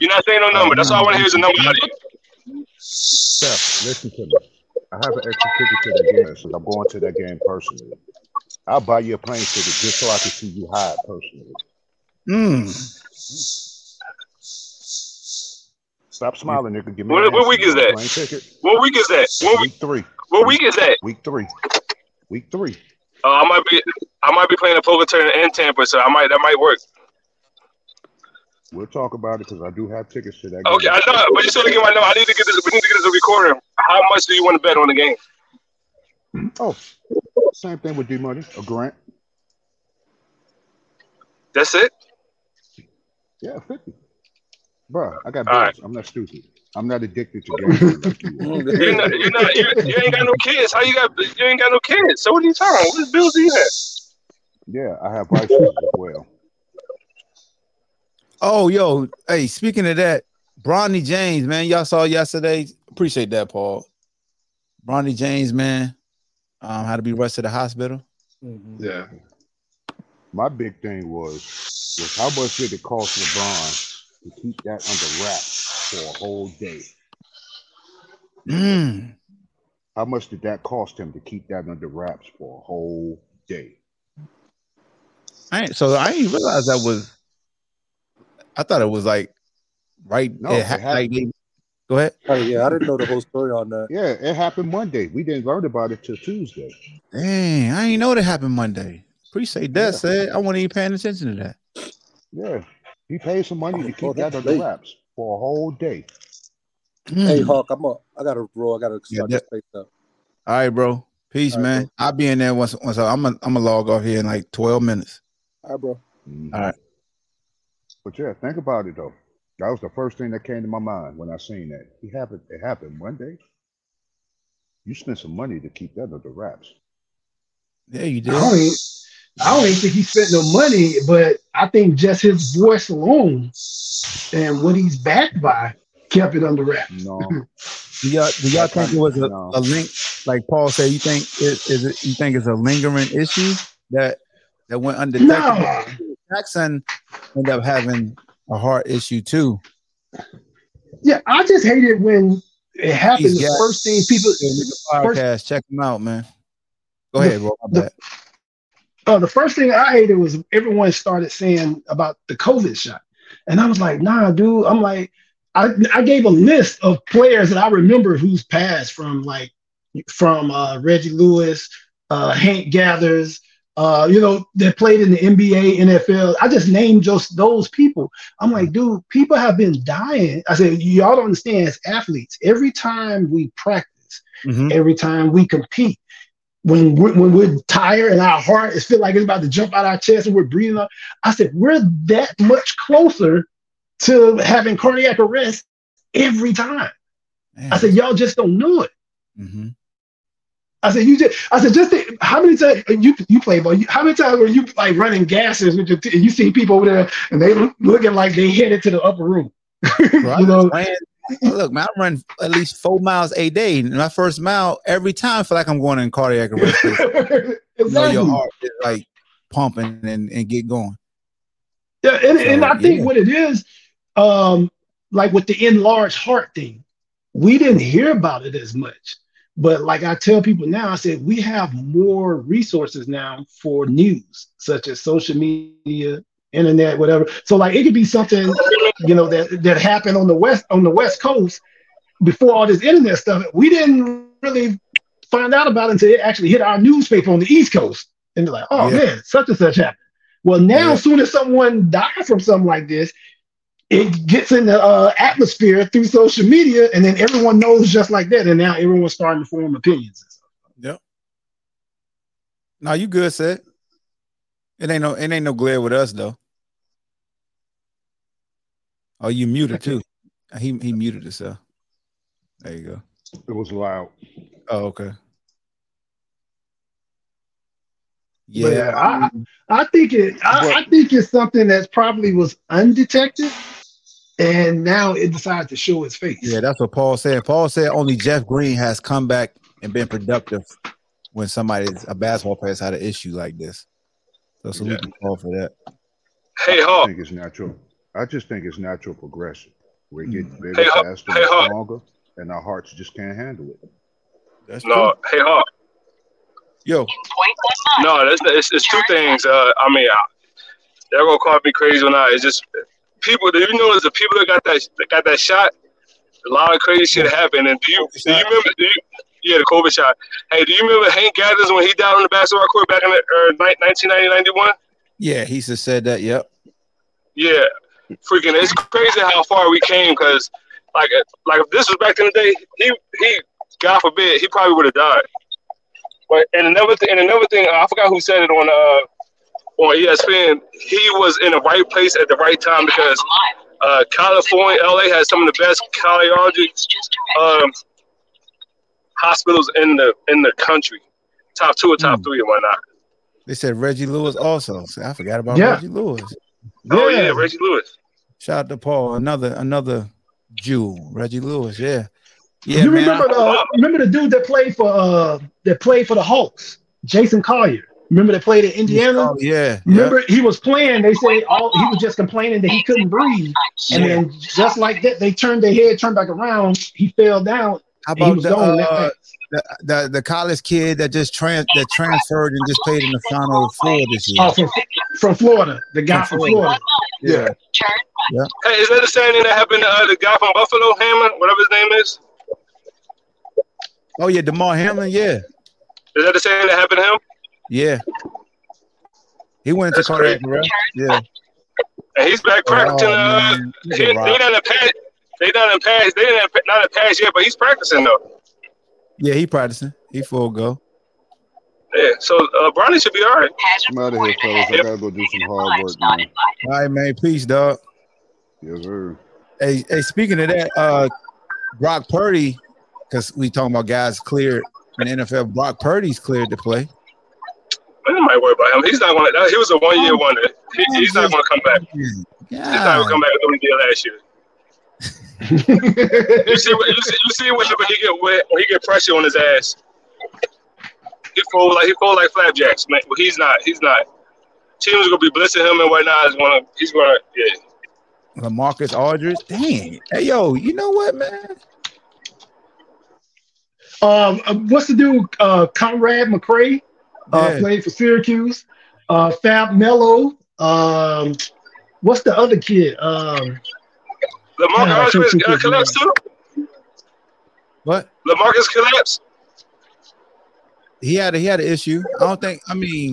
D: You're not saying no number. That's all I want to hear is a number out of you.
E: Steph, listen to me. I have an extra ticket to that game, so I'm going to that game personally. I'll buy you a plane ticket just so I can see you hide personally.
A: mm,
E: Stop smiling, nigga. Give me
D: What-
E: an
D: what week is
E: You want a
D: that?
E: Plane ticket.
D: What week is that? What
E: Week
D: week?
E: three.
D: What week is that?
E: Week three. Week three.
D: Uh, I might be. I might be playing a poker tournament in Tampa, so I might. That might work.
E: We'll talk about it because I do have tickets to that game.
D: Okay, I know, but you still get my number. I need to get this. We need to get this recording. How much do you want to bet on the game?
E: Oh, same thing with D Money, a grant.
D: That's it.
E: Yeah, 50. Bro, I got
D: All right.
E: bills. I'm not stupid. I'm not addicted to gambling like you are.
D: You're not, you're not, you, you ain't got no kids. How you got? You ain't got no kids. So what are you talking? What bills do you have?
E: Yeah, I have vices as well.
A: Oh, yo, hey, speaking of that, Bronny James, man, y'all saw yesterday. Appreciate that, Paul. Bronny James, man, um, had to be rushed to the hospital.
C: Yeah.
E: My big thing was was how much did it cost LeBron to keep that under wraps for a whole day?
A: Mm.
E: How much did that cost him to keep that under wraps for a whole day?
A: I ain't, so I didn't realize that was. I thought it was like right.
E: No,
A: it
E: it
A: ha-
E: happened.
A: like go ahead.
F: Oh, yeah, I didn't know the whole story on that.
E: Yeah, it happened Monday. We didn't learn about it till Tuesday.
A: Dang, I didn't know that happened Monday. Appreciate that,
E: Yeah.
A: said. I wasn't even paying attention to that.
E: Yeah, he paid some money to keep
F: Oh,
E: that under wraps for a whole day.
F: Hey,
A: Mm.
F: Hawk, I'm a, I got to roll. I got to
A: Yeah,
F: start
A: that-
F: this place up.
A: All right, bro. Peace,
F: All right,
A: man.
F: bro.
A: I'll be in there once. Once I- I'm gonna I'm gonna log off here in like 12 minutes.
F: All right, bro.
E: Mhm.
A: All right.
E: But yeah, think about it though. That was the first thing that came to my mind when I seen that. He happened. It happened Monday. You spent some money to keep that under wraps.
A: Yeah, you
C: I
A: did.
C: don't, even, I don't even think he spent no money, but I think just his voice alone and what he's backed by kept it under wraps.
E: No,
A: Do y'all, do y'all think it was a,
E: No.
A: a link? Like Paul said, you think it is it? You think it's a lingering issue that that went undetected?
C: No.
A: Jackson ended up having a heart issue too.
C: Yeah, I just hate it when it happens.
A: He's
C: The
A: got-
C: first thing people,
A: Yeah, nigga
C: first,
A: check him out, man. Go ahead, bro. My
C: the- first thing I hated was everyone started saying about the COVID shot, and I was like, nah, dude. I'm like, I I gave a list of players that I remember who's passed from like from uh, Reggie Lewis, uh, Hank Gathers, uh, you know, that played in the NBA, NFL. I just named just those people. I'm like, dude, people have been dying. I said, y'all don't understand as athletes. Every time we practice,
A: Mhm.
C: every time we compete, when we're, when we're tired and our heart is feel like it's about to jump out of our chest and we're breathing up, I said, we're that much closer to having cardiac arrest every time. I said, y'all just don't know it.
A: Mm-hmm.
C: I said, you just, I said, just think, how many times you you play ball? You, how many times were you like running gases with your, t- and you see people over there and they looking like they headed to the upper room?
A: I
C: you know,
A: look, man, I run at least four miles a day. And my first mile, every time I feel like I'm going in cardiac arrest. You know,
C: exactly.
A: your heart is like pumping and, and get going.
C: Yeah, and, and I think
A: yeah.
C: what it is, um, like with the enlarged heart thing, we didn't hear about it as much. But like I tell people now, I said we have more resources now for news, such as social media, internet, whatever. So like it could be something, you know, that that happened on the west on the west coast before all this internet stuff. We didn't really find out about it until it actually hit our newspaper on the east coast, and they're like, oh
A: Yeah.
C: man, such and such happened. Well, now,
A: Yeah.
C: as soon as someone dies from something like this, it gets in the uh, atmosphere through social media, and then everyone knows just like that. And now everyone's starting to form opinions.
A: Yep. No, you good, said. It ain't no it ain't no glare with us though. Oh, you muted too. He he muted himself. There you go.
E: it was loud.
A: Oh, okay.
C: But,
A: Yeah,
C: I, I think it. I, I think it's something that probably was undetected, and now it decided to show its face.
A: yeah, that's what Paul said. Paul said only Jeff Green has come back and been productive when somebody's a basketball player has had an issue like this. So salute to Paul for that.
D: Hey,
E: I think it's natural. I just think it's natural progression. We get
A: Mm.
E: bigger,
D: Hey,
E: faster,
D: Hey,
E: and
D: Hawk.
E: stronger, and our hearts just can't handle it.
A: That's
D: No, hey, Hawk.
A: Yo,
D: No, it's, it's, it's two things. Uh, I mean, I, they're gonna call me crazy when I. It's just people. Do you notice the people that got that that got that shot? A lot of crazy shit happened. And do you do you remember? Do you, yeah, the COVID shot. Hey, do you remember Hank Gathers when he died on the basketball court back in the uh, 1990, 91?
A: yeah, he just said that. Yep.
D: Yeah, freaking! It's crazy how far we came. Cause like, like if this was back in the day, he he, God forbid, he probably would have died. But and another thing, and another thing, I forgot who said it on uh on ESPN. He was in the right place at the right time because Uh, California, LA has some of the best cardiology um, hospitals in the in the country. Top two or top three and whatnot.
A: They said Reggie Lewis also. See, I forgot about
C: Yeah.
A: Reggie Lewis.
D: Oh yeah, Reggie Lewis.
A: Shout out to Paul, another another Jew, Reggie Lewis. Yeah, yeah,
C: you
A: man.
C: remember the remember the dude that played for uh that played for the Hawks, Jason Collier. Remember that played in Indiana?
A: Oh, yeah,
C: Remember he was playing. They said all he was just complaining that he couldn't breathe, and then just like that, they turned their head, turned back around. He fell down.
A: How about the, uh, the, the the college kid that just trans that transferred and just played in the final four this year?
C: Oh, from, from Florida, the guy
A: From
C: from
A: Florida.
C: Florida.
A: Yeah. Yeah.
D: Hey, is that the same thing that happened to uh, the guy from Buffalo, Hammond, whatever his name is?
A: Oh yeah, Damar Hamlin. Yeah,
D: Is that the same thing that happened to him?
A: yeah. He went into
D: That's
A: cardiac
D: crazy.
A: arrest. Yeah.
D: And he's back practicing.
A: Oh,
D: uh,
A: man.
D: he,
A: a
D: they
A: rock.
D: not in pass. They not in pass. They didn't not in pass yet, but he's practicing though.
A: Yeah, he practicing. He full go.
D: Yeah. So uh, Bronny should be all right.
E: I'm out of here, fellas. I gotta go do some hard work, man.
A: All right, man. Peace, dog.
E: Yes, sir.
A: Hey, hey. Speaking of that, uh, Brock Purdy, because we talking about guys cleared in NFL. Brock Purdy's cleared to play.
D: I might worry about him. He's not going. to He was a one year wonder. He, he's not going to come back. He's not going to come back and do what did last year. you see, you see, you see when, when he get when he get pressure on his ass. He fold like he fold like flapjacks, man. But he's not. He's not. Teams are gonna be blitzing him and whatnot. He's gonna. He's gonna. Yeah.
A: LaMarcus Aldridge. Dang. Hey, yo, you know what, man?
C: Um, uh, what's the dude? Uh, Conrad McRae uh,
A: Yeah.
C: played for Syracuse. Uh, Fab Melo. Um, what's the other kid? Um,
D: LaMarcus
C: Yeah, I
D: Aldridge uh, collapsed too.
A: What?
D: LaMarcus collapsed.
A: He had a, he had an issue. I don't think. I mean,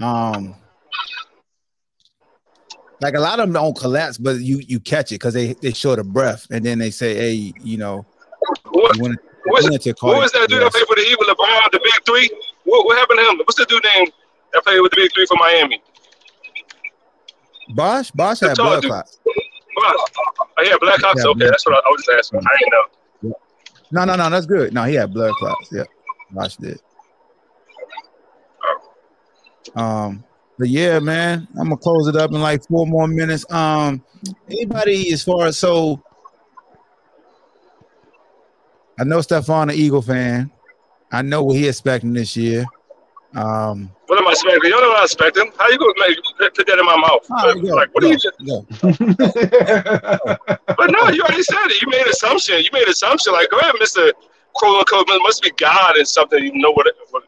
A: um, like a lot of them don't collapse, but you you catch it because they they short of breath, and then they say, hey, you know,
D: What?
A: you want
D: What's,
A: went into
D: was that dude that played for the with LeBron, the big three? What, what happened to him? What's the dude name that played with the big three for Miami?
A: Bosh, Bosh had blood clots.
D: Oh, yeah, Black Hawks.
A: Yeah,
D: Okay, that's what I, I was just asking. I didn't know.
A: No, no, no, that's good. No, he had blood clots. Yeah, Bosh it. Um, but yeah, man, I'm gonna close it up in like four more minutes. Um, anybody as far as so, I know Stefan, an Eagle fan. I know what he expecting this year. Um,
D: What am I expecting? You know what I'm expecting. How you gonna make, put that in my mouth?
A: right, go,
D: like, what
A: go,
D: are you? Just,
A: go.
D: but no, you already said it. You made an assumption. You made an assumption. Like, go ahead, Mister Quote unquote. Must be God and something. You know what? What,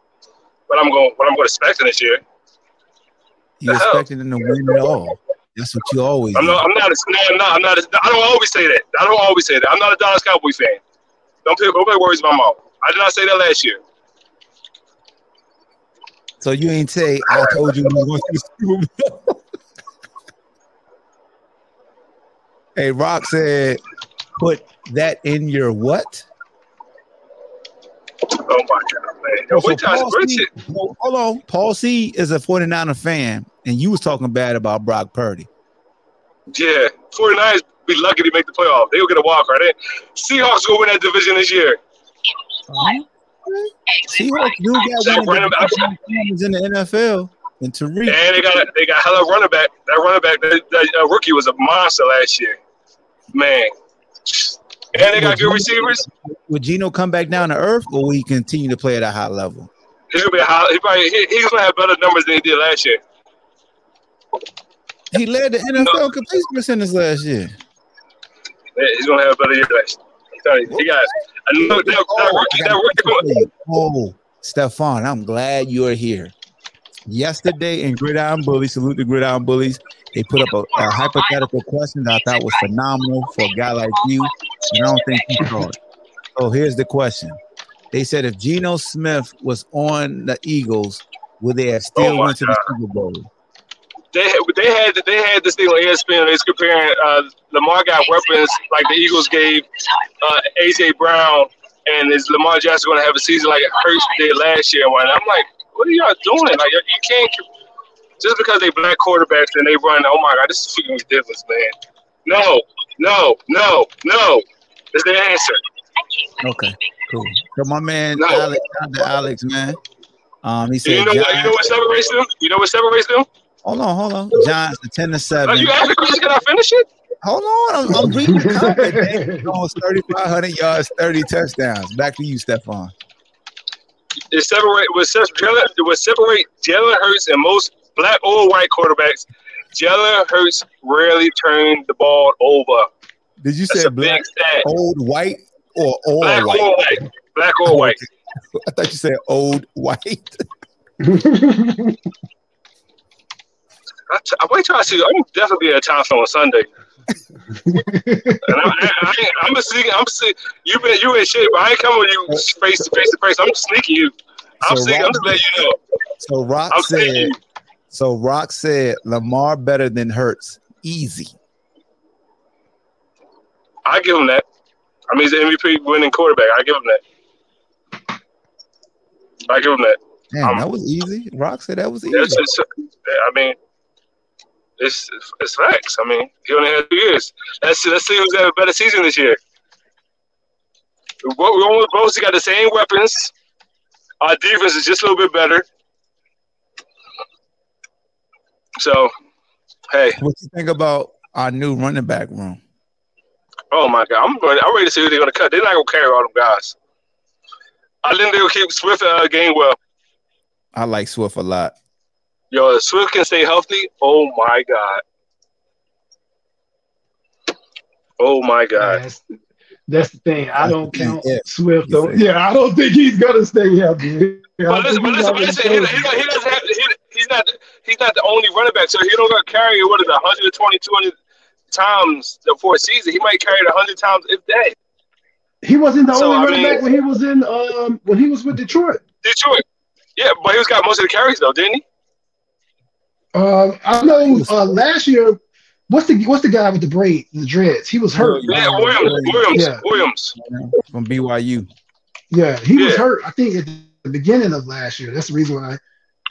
D: what I'm going. What I'm going to expect this year.
A: You
D: The
A: expecting them to win it all? That's what you always.
D: I'm
A: do.
D: not. I'm not. A, I'm not. I'm not. A, I don't always say that. I don't always say that. I'm not a Dallas Cowboy fan. Don't put don't put words my mouth. I did not say that last year.
A: So you ain't say I told you we going to the Super Bowl. hey, Rock said, put that in your what?
D: Oh my god, man! Yo,
A: so
D: wait till I-
A: Paul C, hold on. Paul C is a 49er fan, and you was talking bad about Brock Purdy.
D: Yeah, 49ers be lucky to make the playoff. They will get a walk, right? Seahawks will win that division this year.
A: Seahawks do got one of the
D: Brandon-
A: in the NFL, and Tariq.
D: And they got a, they got hella running back. That running back, that, that uh, rookie was a monster last year, man. And they got good receivers.
A: Would Geno come back down to earth, or will he continue to play at a high level?
D: He's gonna be high, he probably he, he's gonna have better numbers than he did last year.
A: He led the NFL completion percentage last year.
D: Yeah, he's gonna have a better year last year. You, he got. I know that, that oh, rookie. That rookie.
A: Oh, Stefan, I'm glad you're here. Yesterday in Gridiron Bullies, salute the Gridiron Bullies. They put up a, a hypothetical question that I thought was phenomenal for a guy like you, and I don't think you saw it. So here's the question: They said if Geno Smith was on the Eagles, would they have still
D: Oh
A: went to the Super Bowl?
D: They had, they had they had this thing on ESPN. They was comparing uh, Lamar got weapons like the Eagles gave uh, AJ Brown, and is Lamar Jackson going to have a season like Hurts did last year? And. I'm like, what are y'all doing? Like you can't just because they black quarterbacks and they run. Oh my god, this is freaking ridiculous, man. no, no, no, no. Is the answer.
A: Okay, cool. So my man
D: No.
A: Alex. Alex, man. Um, he
D: Do you
A: said,
D: know what? You know what separates them? You know what separates them?
A: hold on, hold on. Giants the ten to seven.
D: you asked the question. Can I finish it?
A: Hold on, I'm, I'm reading the comment. Almost 3,500 yards, 30 touchdowns. Back to you, Stephon.
D: It separate what sep- Jalen what separate Jalen Hurts and most black or white quarterbacks. Jalen Hurts rarely turned the ball over.
A: Did you
D: That's
A: say black, old white, or all
D: Black
A: white?
D: or white. Black or oh, white.
A: I thought you said old white.
D: I, t- I wait till I see. I'm definitely be at Town on Sunday. and I, I, I, I'm a sneaking. I'm see, you been you in shit, but I ain't coming with you face to face to face. I'm sneaking you. I'm
A: So
D: sneaking. I'm just letting you know.
A: So Rock
D: I'm
A: said. So Rock said Lamar better than Hurts. Easy.
D: I give him that. I mean, he's the MVP winning quarterback. I give him that. I give him that.
A: Damn,
D: Um,
A: that was easy. Rock said that was easy.
D: It's, it's, I mean, it's it's facts. I mean, he only had two years. Let's see, let's see who's had a better season this year. We we almost both got the same weapons. Our defense is just a little bit better. So, hey,
A: What you think about our new running back room?
D: oh my God, I'm ready, I'm ready to see who they're gonna cut. They're not gonna carry all them guys. I think they'll keep Swift uh, game well.
A: I like Swift a lot.
D: Yo, if Swift can stay healthy. Oh my God. Oh my God.
C: That's, that's the thing. I don't count
A: Yeah.
C: Swift.
A: You
C: Though. Yeah, I don't think he's gonna stay healthy.
D: But listen, but listen, but listen. He, he, he doesn't have. He, he's not. He's not the only running back. So he don't got to carry what is it, 120, 200 times for a season. He might carry it 100 times if that.
C: He wasn't the
D: So,
C: only
D: I
C: running
D: mean-
C: back when he was in um when he was with Detroit.
D: Detroit. Yeah, but he was got most of the carries though, didn't he?
C: Um, I know uh, last year. What's the what's the guy with the braid, the dreads? He was hurt.
D: Yeah, Williams. Williams.
C: Yeah.
D: Williams.
A: From BYU.
C: Yeah, he was hurt. I think at the beginning of last year. That's the reason why.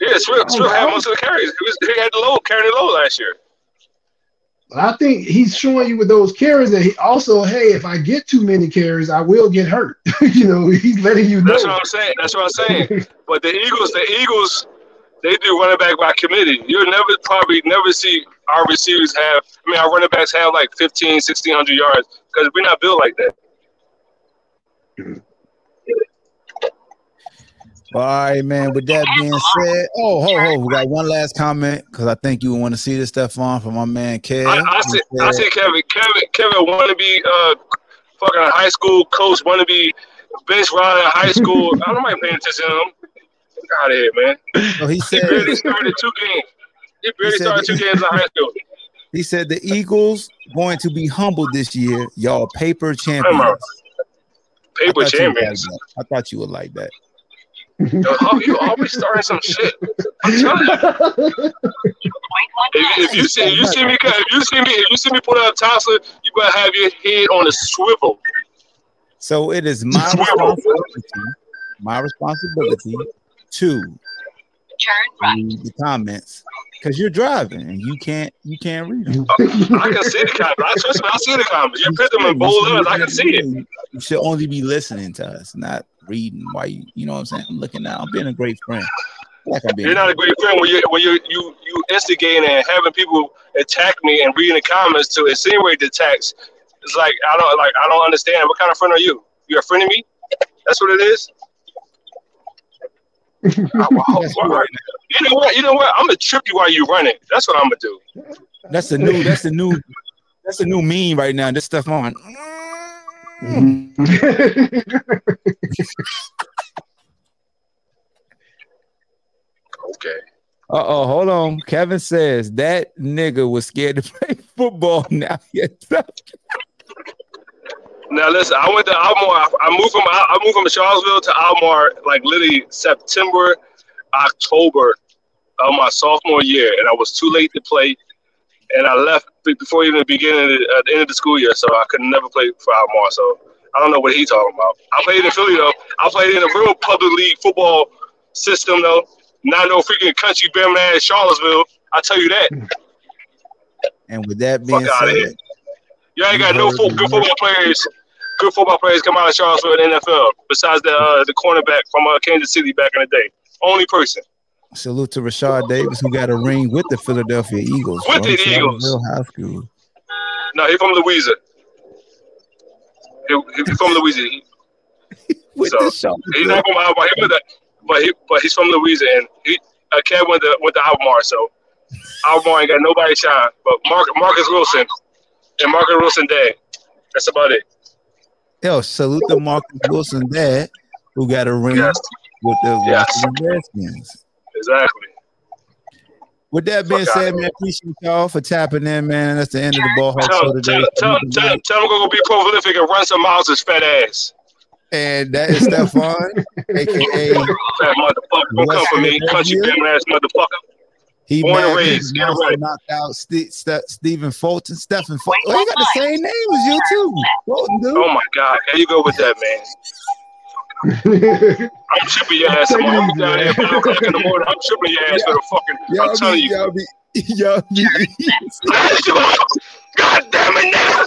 D: Yeah, Swift,
C: Oh,
D: Swift had most of the carries. He, was, he had the low, carrying the low last year.
C: But I think he's showing you with those carries that he also, hey, if I get too many carries, I will get hurt. you know, he's letting you know.
D: That's what I'm saying. That's what I'm saying. But the Eagles, the Eagles, they do running back by committee. You'll never probably never see our receivers have. I mean, our running backs have like 15, 1600 yards because we're not built like that. Mm-hmm.
A: All right, man. With that being said, oh, ho, ho, we got one last comment because I think you want to see this stuff on from my man Kev.
D: I, I.
A: He
D: I
A: said-
D: Kevin. Kevin. Kevin want to be uh fucking high school coach. Want to be bench rider in high school. I don't mind paying attention to him. Get out of here, man.
A: So he
D: He
A: said
D: barely started two games. He barely
A: said
D: started two games in high school.
A: he said the Eagles going to be humble this year. Y'all paper champions. I
D: Paper
A: thought you would like
D: champions.
A: I thought you would like that.
D: Yo, how you always starting some shit? I'm telling you. If, if you see, if you see me, if you see me, if you see me put out a tossler, you better have your head on a swivel.
A: So it is my responsibility, my responsibility to read the comments because you're driving and you can't you can't read them.
D: Oh, I can see the comments. I trust me. I see the comments. You put them in bold letters. I can see it.
A: You should only be listening to us, not reading. Why you you know what I'm saying? I'm looking now. I'm being a great friend. Like I'm being
D: You're not a great friend when you when you you you instigating and having people attack me and reading the comments to insinuate the attacks. It's like I don't like I don't understand. What kind of friend are you? You're a friend of me? That's what it is. I- I- you know what? You know what? I'm gonna trip you while you running. That's what I'm gonna do.
A: That's the new. That's the new. That's the new meme right now. This stuff on.
D: Okay.
A: Uh oh, hold on. Kevin says that nigga was scared to play football. Now he
D: Now listen, I went to Albemarle. I I moved from I moved from Charlottesville to Albemarle like literally September, October of my sophomore year, and I was too late to play, and I left before even the beginning of the, at the end of the school year, so I could never play for Albemarle. So I don't know what he's talking about. I played in Philly though. I played in a real public league football system though, not no freaking country bam ass Charlottesville. I tell you that.
A: And with that being
D: Fuck
A: said.
D: You ain't got no good football players. Good football players come out of Charlottesville in the NFL. Besides the uh, the cornerback from uh, Kansas City back in the day. Only person.
A: Salute to Rashard Davis, who got a ring with the Philadelphia Eagles.
D: With
A: from
D: the Eagles.
A: High School.
D: No, he from Louisiana. He, he from Louisiana.
A: With
D: So, He's not from Albemarle. He but he but he's from Louisiana. And he uh, Kev went to went to Albemarle, so Albemarle ain't got nobody shine. But Mark, Marcus Wilson and Marcus Wilson dad. That's about it.
A: Yo, salute to Marcus Wilson dad, who got a ring
D: Yes,
A: with the
D: Yes.
A: Washington Redskins.
D: exactly.
A: With that being
D: Fuck
A: said, man, appreciate y'all for tapping in, man. That's the end of the ball hawk
D: Tell,
A: show today.
D: tell, tell, tell, tell him to go be prolific and run some miles his fat ass.
A: And that is Stephon, aka
D: Fat motherfucker. Don't come for me, country damn ass motherfucker.
A: He
D: Born and
A: mad
D: raised,
A: because
D: get it right.
A: knocked out Ste- Ste- Stephen Fulton. Stephen Fulton. Oh, he got the same name as you too. Fulton, dude.
D: Oh my God, there you go with that, man. I'm tripping your ass. I'm I'm down there at 5 o'clock in the morning. I'm tripping your ass for the fucking.
A: Y'all
D: I'm telling
A: be,
D: you.
A: y'all be, y'all be.
D: God damn it now!